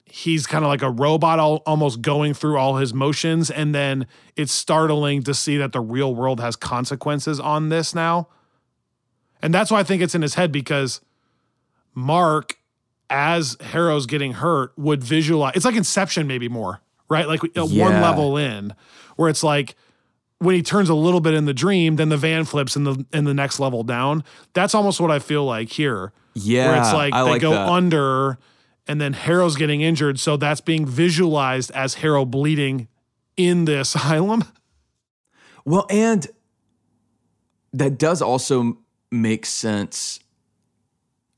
he's kind of like a robot, al- almost going through all his motions. And then it's startling to see that the real world has consequences on this now. And that's why I think it's in his head because Mark, as Harrow's getting hurt, would visualize. It's like Inception, maybe more, right? Like uh, one level in, where it's like when he turns a little bit in the dream, then the van flips in the in the next level down. That's almost what I feel like here. Yeah. where it's like I they like go that. under, and then Harrow's getting injured, so that's being visualized as Harrow bleeding in the <laughs> asylum. Well, and that does also make sense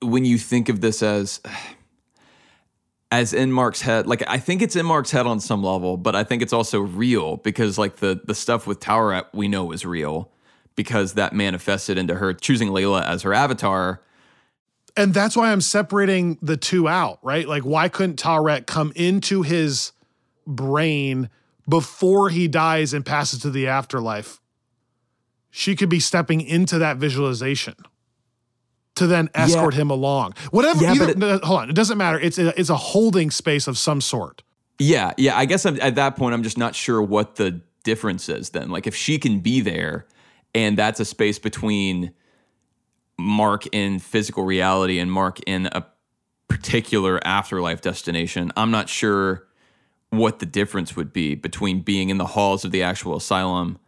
when you think of this as as in Mark's head. Like I think it's in Mark's head on some level, but I think it's also real because like the the stuff with Tower we know is real because that manifested into her choosing Layla as her avatar. and that's why I'm separating the two out, right? Like, why couldn't Taweret come into his brain before he dies and passes to the afterlife? She could be stepping into that visualization to then escort him along. Whatever. Yeah, either, it- no, hold on, it doesn't matter. It's a, it's a holding space of some sort. Yeah, yeah. I guess I'm, at that point, I'm just not sure what the difference is then. Like, if she can be there and that's a space between Mark in physical reality and Mark in a particular afterlife destination, I'm not sure what the difference would be between being in the halls of the actual asylum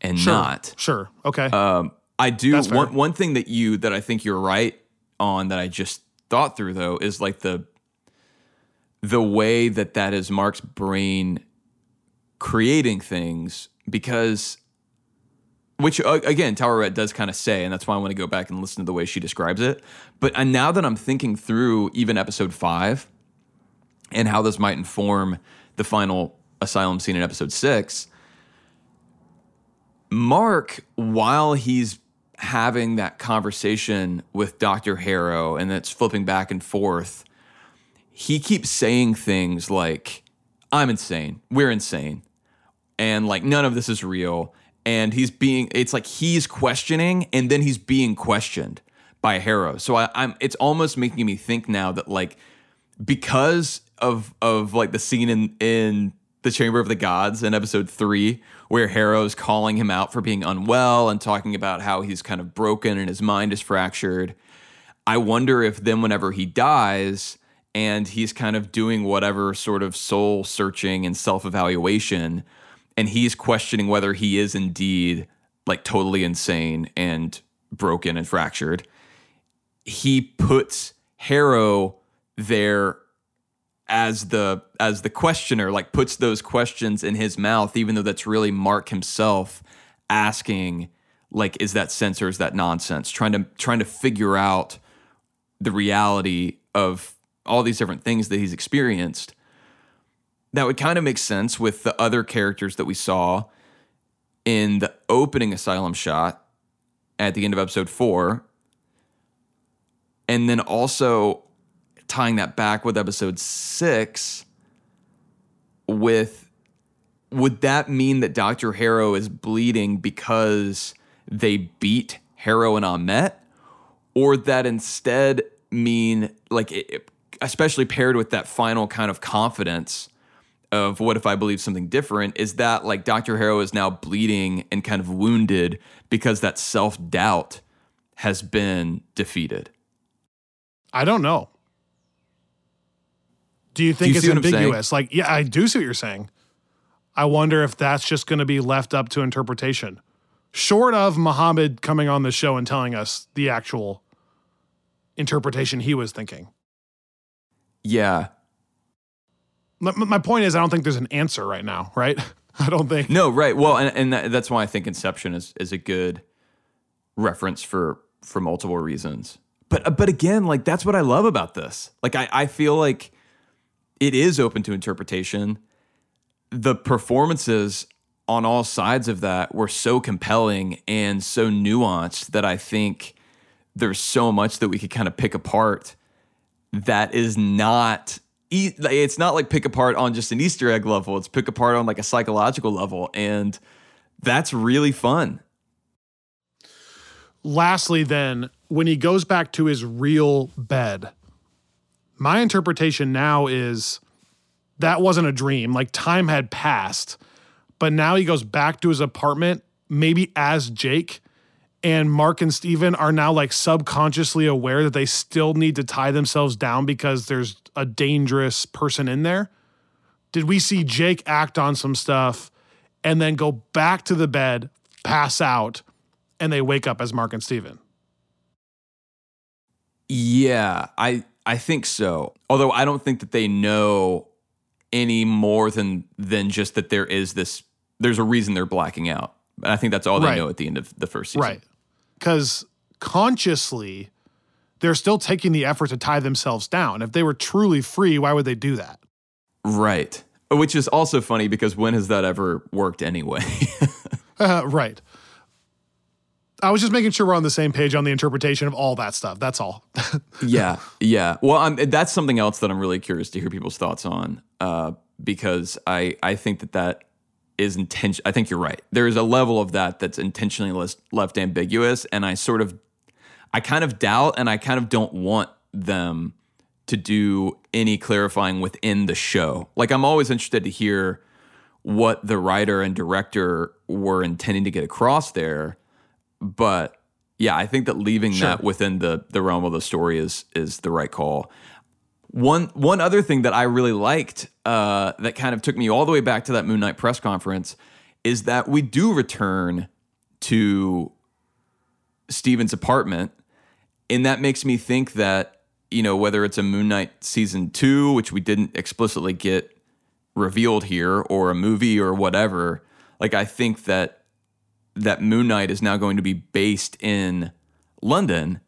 and Sure. not. Sure. Okay. Um, I do one one thing that you that I think you're right on that I just thought through though is like the the way that that is Mark's brain creating things because which uh, again Taweret does kind of say and that's why I want to go back and listen to the way she describes it. But uh, now that I'm thinking through even episode 5 and how this might inform the final asylum scene in episode 6 Mark, while he's having that conversation with Dr. Harrow and it's flipping back and forth, he keeps saying things like, I'm insane. We're insane. And like, none of this is real. And he's being, it's like he's questioning and then he's being questioned by Harrow. So I, I'm, it's almost making me think now that like, because of of like the scene in in the Chamber of the Gods in episode three, where Harrow's calling him out for being unwell and talking about how he's kind of broken and his mind is fractured. I wonder if then whenever he dies and he's kind of doing whatever sort of soul searching and self evaluation, and he's questioning whether he is indeed like totally insane and broken and fractured, he puts Harrow there as the as the questioner like puts those questions in his mouth even though that's really mark himself asking like is that sense or is that nonsense? Trying to trying to figure out the reality of all these different things that he's experienced. That would kind of make sense with the other characters that we saw in the opening asylum shot at the end of episode 4 and then also tying that back with episode six with would that mean that Dr. Harrow is bleeding because they beat Harrow and Ammit? or that instead mean like it, especially paired with that final kind of confidence of what if I believe something different is that like Dr. Harrow is now bleeding and kind of wounded because that self doubt has been defeated. I don't know. Do you think you it's see what I'm saying? ambiguous? Like, yeah, I do see what you're saying. I wonder if that's just going to be left up to interpretation. Short of Muhammad coming on the show and telling us the actual interpretation he was thinking. Yeah. My, my point is, I don't think there's an answer right now, right? <laughs> I don't think. No, right. Well, and, and that, that's why I think Inception is is a good reference for for multiple reasons. But uh, but again, like that's what I love about this. Like I I feel like it is open to interpretation. The performances on all sides of that were so compelling and so nuanced that I think there's so much that we could kind of pick apart that is not it's not like pick apart on just an Easter egg level. It's pick apart on like a psychological level, and that's really fun. Lastly, then, when he goes back to his real bed, my interpretation now is that wasn't a dream. Like time had passed, but now he goes back to his apartment, maybe as Jake. And Mark and Steven are now like subconsciously aware that they still need to tie themselves down because there's a dangerous person in there. Did we see Jake act on some stuff and then go back to the bed, pass out, and they wake up as Mark and Steven? Yeah, I I think so. Although I don't think that they know any more than than just that there is this. There's a reason they're blacking out. But I think that's all they Right. know at the end of the first season. Right. Because consciously, they're still taking the effort to tie themselves down. If they were truly free, why would they do that? Right. Which is also funny because when has that ever worked anyway? Uh, <laughs> <laughs> right. I was just making sure we're on the same page on the interpretation of all that stuff. That's all. <laughs> yeah, yeah. Well, I'm, that's something else that I'm really curious to hear people's thoughts on, uh, because I I think that that is intention. I think you're right. There is a level of that that's intentionally less, left ambiguous, and I sort of, I kind of doubt, and I kind of don't want them to do any clarifying within the show. Like I'm always interested to hear what the writer and director were intending to get across there, but yeah, I think that leaving that within the the realm of the story is is the right call. One one other thing that I really liked uh, that kind of took me all the way back to that Moon Knight press conference is that we do return to Steven's apartment, and that makes me think that you know whether it's a Moon Knight season two, which we didn't explicitly get revealed here, or a movie or whatever. Like I think that that Moon Knight is now going to be based in London,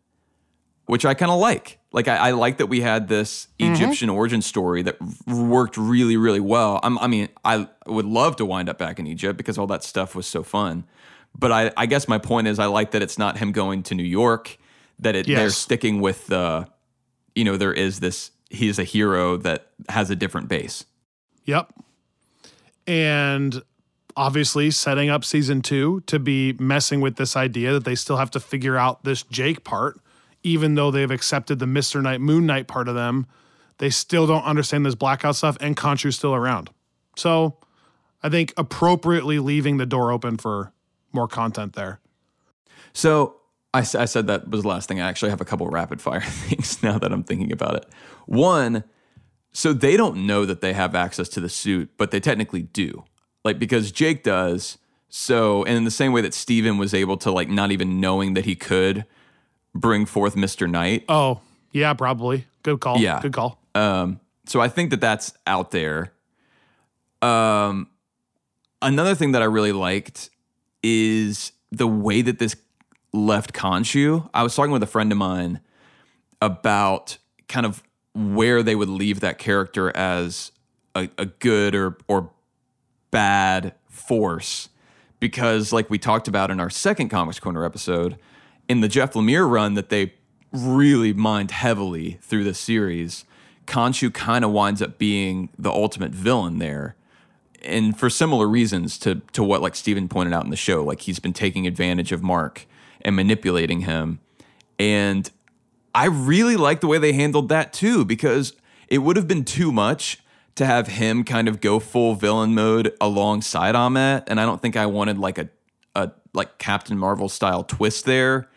which I kind of like. Like I, I like that we had this mm-hmm. Egyptian origin story that worked really, really well. I'm, I mean, I would love to wind up back in Egypt because all that stuff was so fun. But I, I guess my point is, I like that it's not him going to New York. That it, they're sticking with the, you know, there is this. He's a hero that has a different base. Yep. And obviously setting up season two to be messing with this idea that they still have to figure out this Jake part, even though they've accepted the Mr. Knight, Moon Knight part of them. They still don't understand this blackout stuff, and Khonshu's still around. So I think appropriately leaving the door open for more content there. So I said that was the last thing. I actually have a couple rapid fire <laughs> things now that I'm thinking about it. One, so they don't know that they have access to the suit, but they technically do. Like because Jake does. So and in the same way that Steven was able to like not even knowing that he could bring forth Mr. Knight. Oh, yeah, probably. Good call. Yeah. Good call. Um, so I think that that's out there. Um, another thing that I really liked is the way that this left Khonshu. I was talking with a friend of mine about kind of where they would leave that character as a, a good or or bad force because like we talked about in our second comics corner episode in the jeff lemire run that they really mined heavily through the series Khonshu kind of winds up being the ultimate villain there. And for similar reasons to to what like Steven pointed out in the show like he's been taking advantage of Mark and manipulating him. And I really like the way they handled that too, because it would have been too much to have him kind of go full villain mode alongside Ammit. And I don't think I wanted like a, a like Captain Marvel style twist there.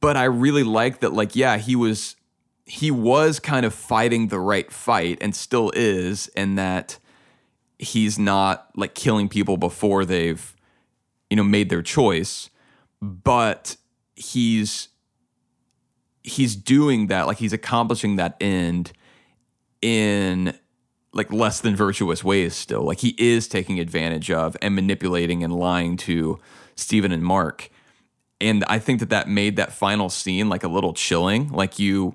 But I really like that, like, yeah, he was he was kind of fighting the right fight and still is, and that he's not like killing people before they've, you know, made their choice. But he's he's doing that, like he's accomplishing that end in like less than virtuous ways still. Like he is taking advantage of and manipulating and lying to Stephen and Mark. And I think that that made that final scene like a little chilling. Like you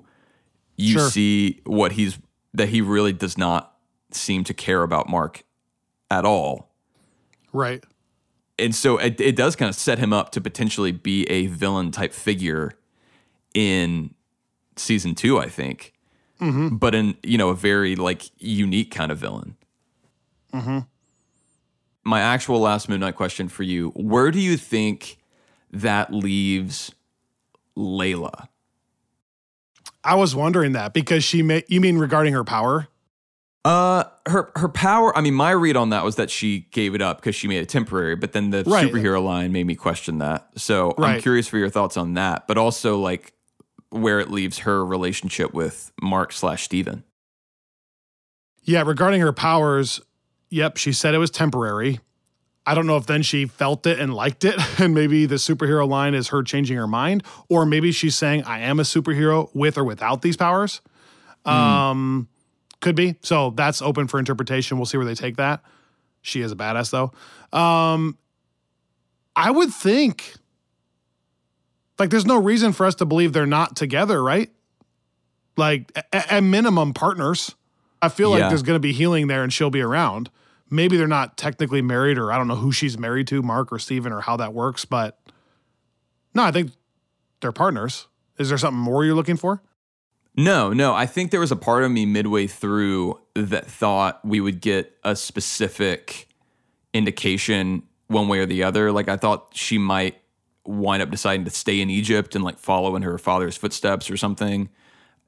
you Sure. see what he's that he really does not seem to care about Mark at all. Right. And so it, it does kind of set him up to potentially be a villain type figure in season two, I think. But in, you know, a very like unique kind of villain. My actual last Moon Knight question for you where do you think that leaves Layla? I was wondering that because she may, you mean regarding her power? Uh, her her power. I mean, my read on that was that she gave it up because she made it temporary. But then the Right. superhero line made me question that. So I'm curious for your thoughts on that. But also like where it leaves her relationship with Mark slash Steven. Yeah, regarding her powers, yep, she said it was temporary. I don't know if then she felt it and liked it, <laughs> and maybe the superhero line is her changing her mind, or maybe she's saying, I am a superhero with or without these powers. Um, could be. So that's open for interpretation. We'll see where they take that. She is a badass, though. Um, I would think, like, there's no reason for us to believe they're not together, right? Like, a- at minimum, partners. I feel like there's going to be healing there and she'll be around. Maybe they're not technically married, or I don't know who she's married to, Mark or Steven, or how that works, but no, I think they're partners. Is there something more you're looking for? No, no. I think there was a part of me midway through that thought we would get a specific indication one way or the other. Like I thought she might wind up deciding to stay in Egypt and like follow in her father's footsteps or something.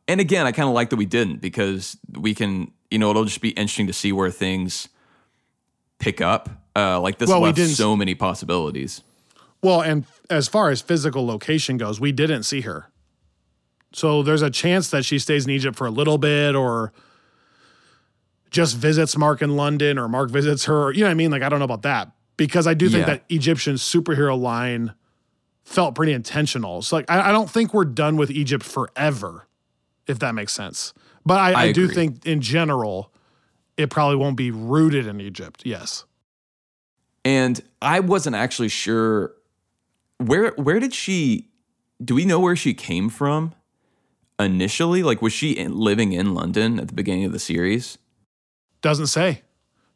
And again, I kind of like that we didn't because we can, you know, it'll just be interesting to see where things pick up. Uh, like this Well, we left didn't- so many possibilities. Well, and as far as physical location goes, we didn't see her. So there's a chance that she stays in Egypt for a little bit or just visits Mark in London or Mark visits her. You know what I mean? Like, I don't know about that because I do think Yeah. that Egyptian superhero line felt pretty intentional. So, like, I, I don't think we're done with Egypt forever, if that makes sense. But I, I I, do think in general, it probably won't be rooted in Egypt. Yes. And I wasn't actually sure where where did she do we know where she came from initially? Like was she in, living in London at the beginning of the series? Doesn't say.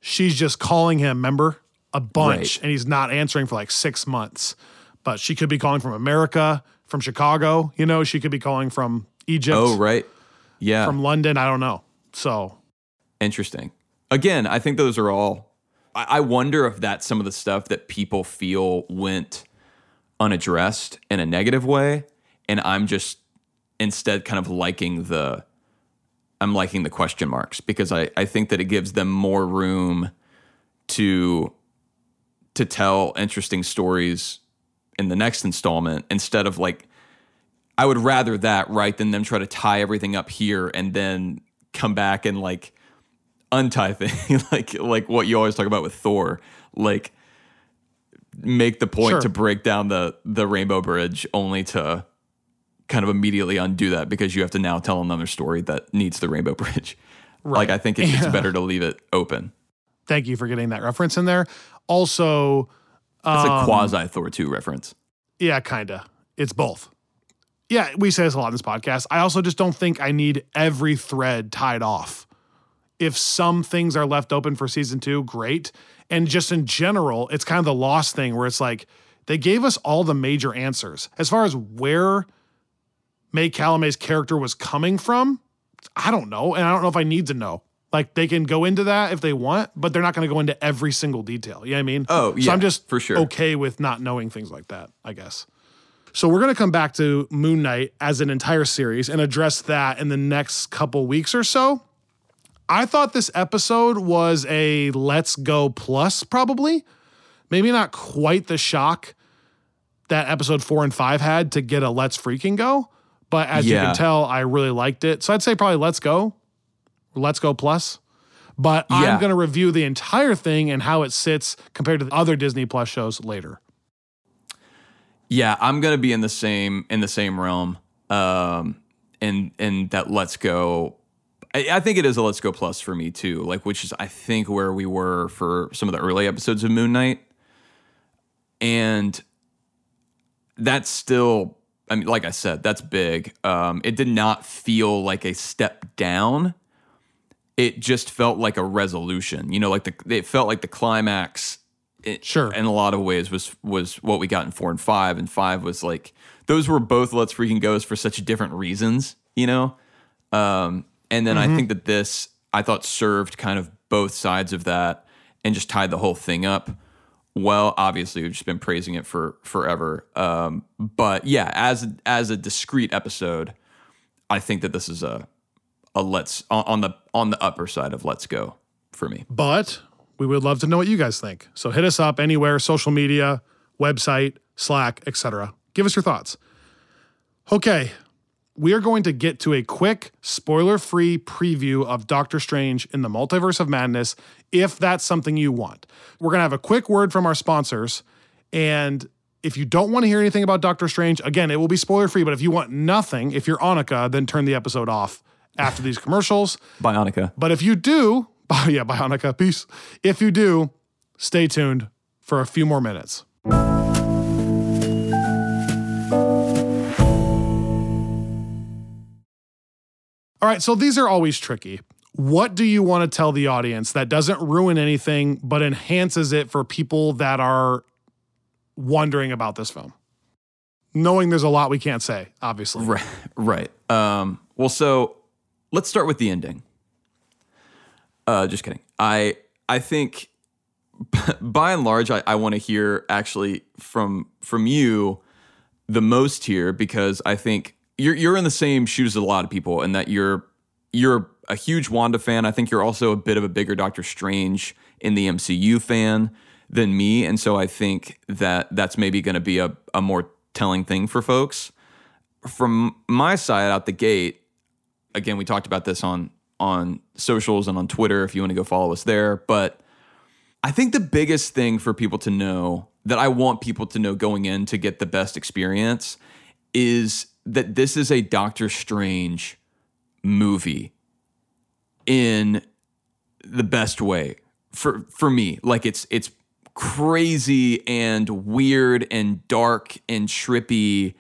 She's just calling him, remember? A bunch. Right. And he's not answering for like six months. But she could be calling from America, from Chicago, you know, she could be calling from Egypt, Oh, right. Yeah. from London. I don't know. So Interesting. Again, I think those are all. I I wonder if that's some of the stuff that people feel went unaddressed in a negative way, and I'm just instead kind of liking the. I'm liking the question marks because I, I think that it gives them more room to to tell interesting stories in the next installment instead of like I would rather that right than them try to tie everything up here and then come back and like untie <laughs> things like like what you always talk about with Thor like make the point Sure. to break down the the rainbow bridge only to kind of immediately undo that because you have to now tell another story that needs the rainbow <laughs> bridge like I think it, it's better to leave it open thank you for getting that reference in there. Also, it's Um, a quasi Thor 2 reference Yeah, kinda. It's both. Yeah, we say this a lot in this podcast. I also just don't think I need every thread tied off. If some things are left open for season two, great. And just in general, it's kind of the lost thing where it's like they gave us all the major answers. As far as where May Calamawy's character was coming from, I don't know. And I don't know if I need to know. Like they can go into that if they want, but they're not going to go into every single detail. You know what I mean? Oh, yeah. So I'm just for sure. okay with not knowing things like that, I guess. So we're going to come back to Moon Knight as an entire series and address that in the next couple weeks or so. I thought this episode was a let's go plus, probably. Maybe not quite the shock that episode four and five had to get a let's freaking go. But as you can tell, I really liked it. So I'd say probably let's go, let's go plus. But I'm going to review the entire thing and how it sits compared to the other Disney Plus shows later. Yeah, I'm gonna be in the same in the same realm. Um, and and that Let's Go. I, I think it is a Let's Go plus for me too. Like, which is I think where we were for some of the early episodes of Moon Knight, and that's still. I mean, like I said, that's big. Um, it did not feel like a step down. It just felt like a resolution. You know, like the it felt like the climax it, Sure. in a lot of ways was was what we got in four and five and five was like those were both let's freaking goes for such different reasons you know um and then i think that this i thought served kind of both sides of that and just tied the whole thing up well obviously we've just been praising it for forever um but yeah as as a discrete episode i think that this is a a let's on, the on the upper side of let's go for me But we would love to know what you guys think. So hit us up anywhere, social media, website, Slack, etc. Give us your thoughts. Okay, we are going to get to a quick spoiler-free preview of Doctor Strange in the Multiverse of Madness if that's something you want. We're going to have a quick word from our sponsors and if you don't want to hear anything about Doctor Strange, again, it will be spoiler-free, but if you want nothing, if you're Annika, then turn the episode off after these commercials. bionica But if you do, oh <laughs> yeah, Bionica, peace. If you do, stay tuned for a few more minutes. All right, so these are always tricky. What do you want to tell the audience that doesn't ruin anything but enhances it for people that are wondering about this film? Knowing there's a lot we can't say, obviously. Right. <laughs> Right. Um, well, so let's start with the ending. Uh, just kidding. I I think <laughs> by and large, I, I want to hear actually from from you the most here because I think you're you're in the same shoes as a lot of people and that you're you're a huge Wanda fan. I think you're also a bit of a bigger Doctor Strange in the MCU fan than me, and so I think that that's maybe going to be a, a more telling thing for folks. From my side out the gate, again, we talked about this on on socials and on Twitter if you want to go follow us there, but I think the biggest thing for people to know that I want people to know going in to get the best experience is that this is a Doctor Strange movie in the best way for for me. Like it's it's crazy and weird and dark and trippy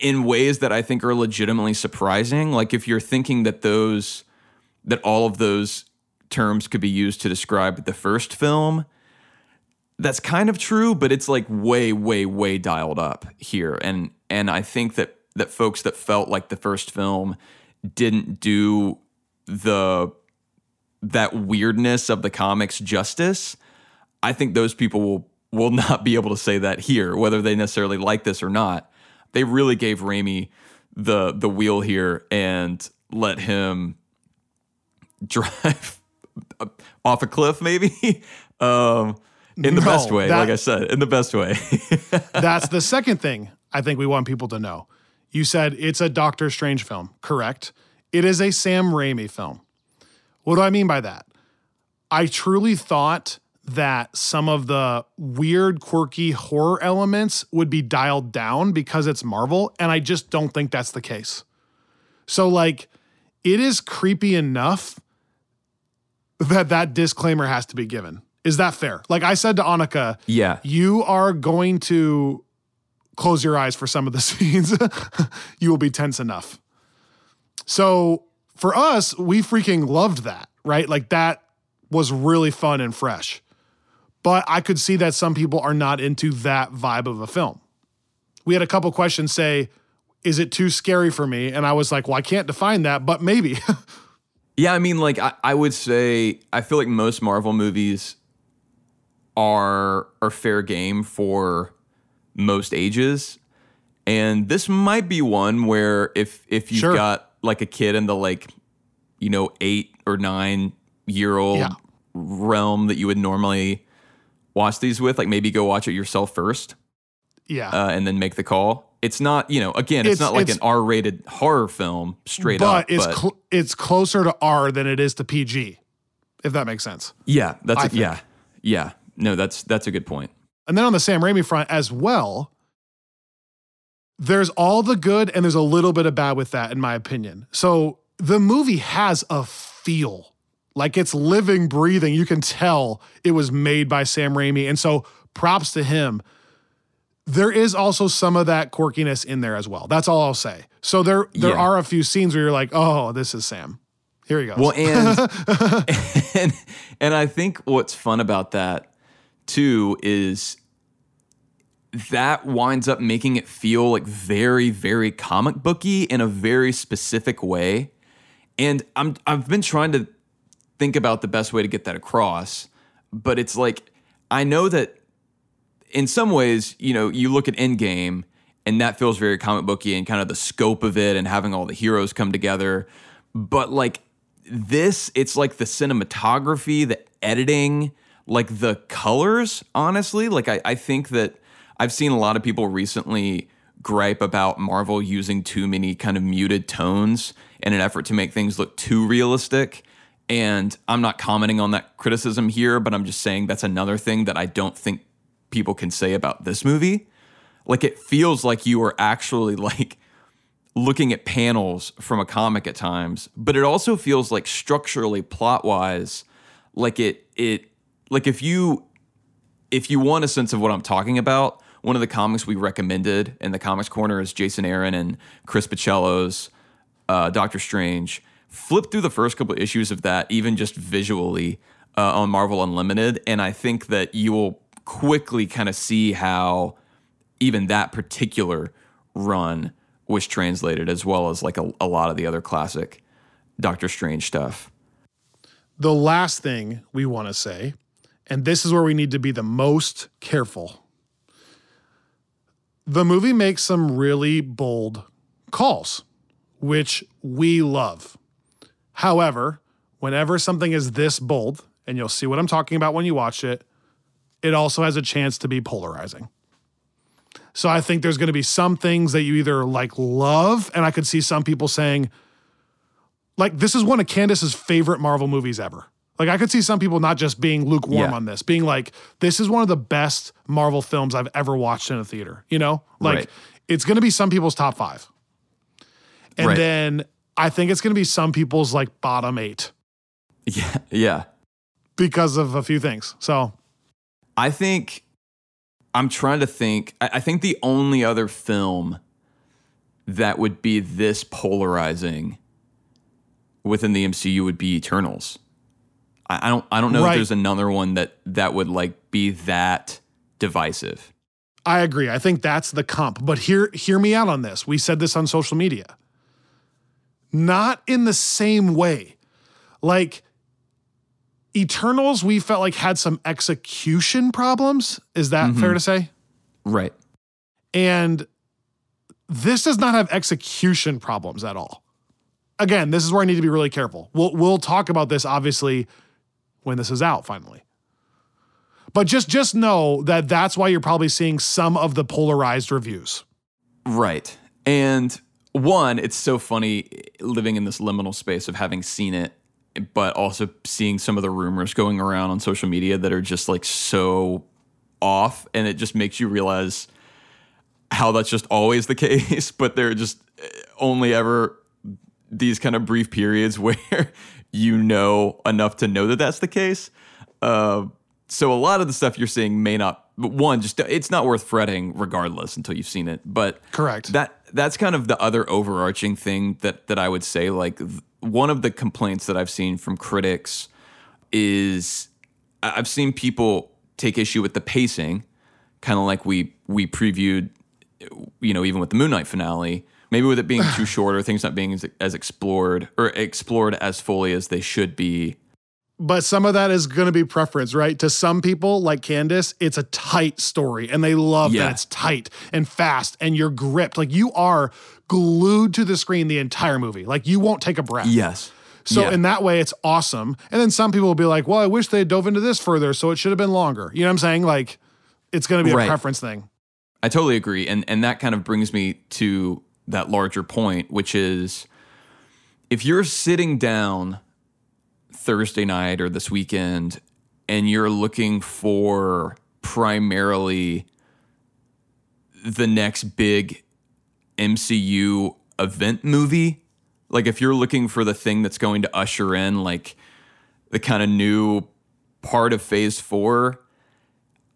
in ways that I think are legitimately surprising. Like if you're thinking that those that all of those terms could be used to describe the first film, that's kind of true, but it's like way, way, way dialed up here. And and I think that that folks that felt like the first film didn't do the that weirdness of the comics justice. I think those people will will <laughs> not be able to say that here, whether they necessarily like this or not. They really gave Raimi the the wheel here and let him <laughs> drive off a cliff, maybe. <laughs> um, in the No, best way, that- like I said, in the best way. <laughs> That's the second thing I think we want people to know. You said it's a Doctor Strange film, correct? It is a Sam Raimi film. What do I mean by that? I truly thought that some of the weird, quirky horror elements would be dialed down because it's Marvel, and I just don't think that's the case. So, like, it is creepy enough that that disclaimer has to be given. Is that fair? Like I said to Annika, yeah. you are going to close your eyes for some of the <laughs> scenes. you will be tense enough. So for us, we freaking loved that, right? Like that was really fun and fresh. But I could see that some people are not into that vibe of a film. We had a couple questions say, is it too scary for me? And I was like, well, I can't define that, but maybe. <laughs> Yeah, I mean, like I, I would say, I feel like most Marvel movies are are fair game for most ages, And this might be one where if if you've Sure. got like a kid in the like, you know, eight or nine year old Yeah. realm that you would normally watch these with, like maybe go watch it yourself first Yeah. uh, and then make the call. It's not, you know, again, it's, It's- not like it's- an R rated horror film straight but up. it's but cl- it's closer to R than it is to PG, if that makes sense. yeah, that's a, yeah, yeah. No, that's that's a good point. And then on the Sam Raimi front as well, there's all the good and there's a little bit of bad with that, in my opinion. So the movie has a feel like it's living, breathing. You can tell it was made by Sam Raimi. And so props to him. There is also some of that quirkiness in there as well. That's all I'll say. So there there Yeah. are a few scenes where you're like, oh, this is Sam. Here he goes. Well, and <laughs> and and I think what's fun about that too is that winds up making it feel like very very comic booky in a very specific way. And I'm I've been trying to think about the best way to get that across, but it's like I know that in some ways, you know, you look at Endgame and that feels very comic booky and kind of the scope of it and having all the heroes come together. But like this, it's like the cinematography, the editing, like the colors, honestly. Like I, I think that I've seen a lot of people recently gripe about Marvel using too many kind of muted tones in an effort to make things look too realistic. And I'm not commenting on that criticism here, but I'm just saying that's another thing that I don't think people can say about this movie. Like it feels like you are actually <laughs> like looking at panels from a comic at times, but it also feels like structurally plot wise, like it it like if you if you want a sense of what I'm talking about, one of the comics we recommended in the comics corner is Jason Aaron and Chris Bachalo's uh, Doctor Strange. Flip through the first couple issues of that, even just visually uh, on Marvel Unlimited, and I think that you will quickly kind of see how even that particular run was translated, as well as like a, a lot of the other classic Doctor Strange stuff. the last thing we want to say, and this is where we need to be the most careful. The movie makes some really bold calls, which we love. However, whenever something is this bold, and you'll see what I'm talking about when you watch it, it also has a chance to be polarizing. So I think there's going to be some things that you either like love, and I could see some people saying, like this is one of Candace's favorite Marvel movies ever. Like I could see some people not just being lukewarm Yeah. on this, being like, this is one of the best Marvel films I've ever watched in a theater. You know, like Right. it's going to be some people's top five, and Right. then I think it's going to be some people's like bottom eight Yeah, yeah. because of a few things. So I think I'm trying to think. I, I think the only other film that would be this polarizing within the MCU would be Eternals. I, I don't. I don't know Right. if there's another one that that would like be that divisive. I agree. I think that's the comp. But hear hear me out on this. We said this on social media. Not in the same way. Like Eternals, we felt like had some execution problems. Is that mm-hmm. fair to say? Right. And this does not have execution problems at all. Again, this is where I need to be really careful. We'll we'll talk about this obviously when this is out finally. But just just know that that's why you're probably seeing some of the polarized reviews. Right. And one, it's so funny living in this liminal space of having seen it, but also seeing some of the rumors going around on social media that are just like so off. And it just makes you realize how that's just always the <laughs> case, but they're just eh, only ever these kind of brief periods <laughs> where you know enough to know that that's the case. Uh, so a lot of the stuff you're seeing may not. But one, just it's not worth fretting regardless until you've seen it. But Correct. That that's kind of the other overarching thing that that I would say. Like th- one of the complaints that I've seen from critics is I've seen people take issue with the pacing, kind of like we we previewed, you know, even with the Moon Knight finale. Maybe with it being too <sighs> short or things not being as, as explored or explored as fully as they should be. But some of that is going to be preference, right? To some people, like Candace, it's a tight story and they love Yeah. that it's tight and fast and you're gripped. Like you are glued to the screen the entire movie. Like you won't take a breath. Yes. So Yeah. in that way, it's awesome. And then some people will be like, well, I wish they had dove into this further, so it should have been longer. You know what I'm saying? Like it's going to be Right. a preference thing. I totally agree. And and that kind of brings me to that larger point, which is if you're sitting down Thursday night or this weekend and you're looking for primarily the next big MCU event movie, like if you're looking for the thing that's going to usher in like the kind of new part of phase 4,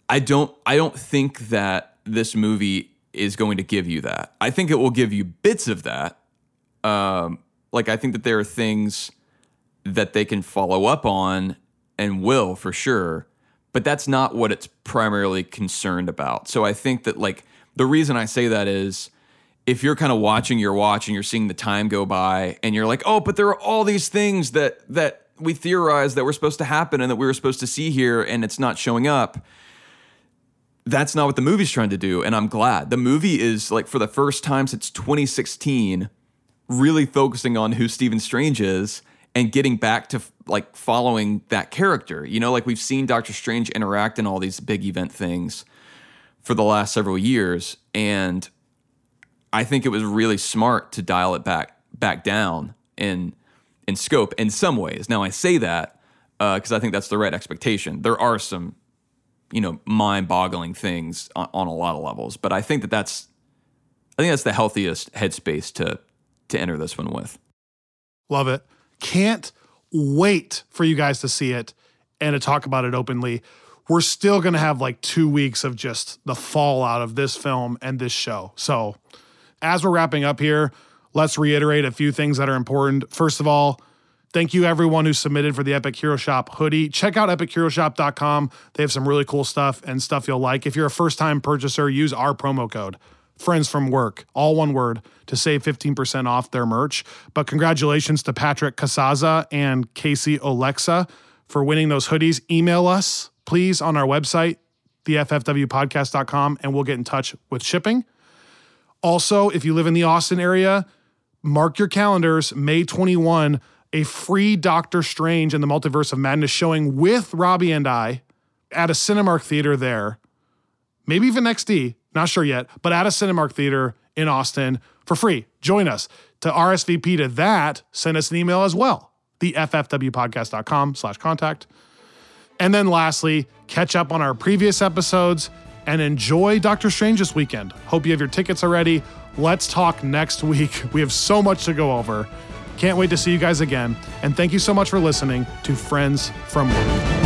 I don't I don't think that this movie is going to give you that. I think it will give you bits of that. Um, like I think that there are things that they can follow up on and will for sure, but that's not what it's primarily concerned about. So I think that like the reason I say that is if you're kind of watching your watch and you're seeing the time go by and you're like, "Oh, but there are all these things that that we theorized that were supposed to happen and that we were supposed to see here and it's not showing up." that's not what the movie's trying to do and i'm glad the movie is like for the first time since 2016 really focusing on who stephen strange is and getting back to like following that character. You know like we've seen doctor strange interact in all these big event things for the last several years and i think it was really smart to dial it back back down in in scope in some ways. Now i say that uh, because i think that's the right expectation. There are some you know mind-boggling things on, on a lot of levels but i think that that's i think that's the healthiest headspace to to enter this one with. Love it. Can't wait for you guys to see it and to talk about it openly. We're still going to have like two weeks of just the fallout of this film and this show. So, as we're wrapping up here, let's reiterate a few things that are important. First of all, thank you everyone who submitted for the Epic Hero Shop hoodie. Check out epicheroshop.com. They have some really cool stuff and stuff you'll like. If you're a first time purchaser, use our promo code friends from work, all one word, to save 15% off their merch. But congratulations to Patrick Casaza and Casey Olexa for winning those hoodies. Email us, please, on our website, theffwpodcast.com, and we'll get in touch with shipping. Also, if you live in the Austin area, mark your calendars, May 21, a free Doctor Strange and the Multiverse of Madness showing with Robbie and I at a Cinemark theater there maybe even XD, not sure yet, but at a Cinemark theater in Austin for free. Join us. To RSVP to that, send us an email as well. The ffwpodcast.com slash contact. And then lastly, catch up on our previous episodes and enjoy Doctor Strange this weekend. Hope you have your tickets already. Let's talk next <laughs> week. We have so much to go over. Can't wait to see you guys again. And thank you so much for listening to Friends from Work.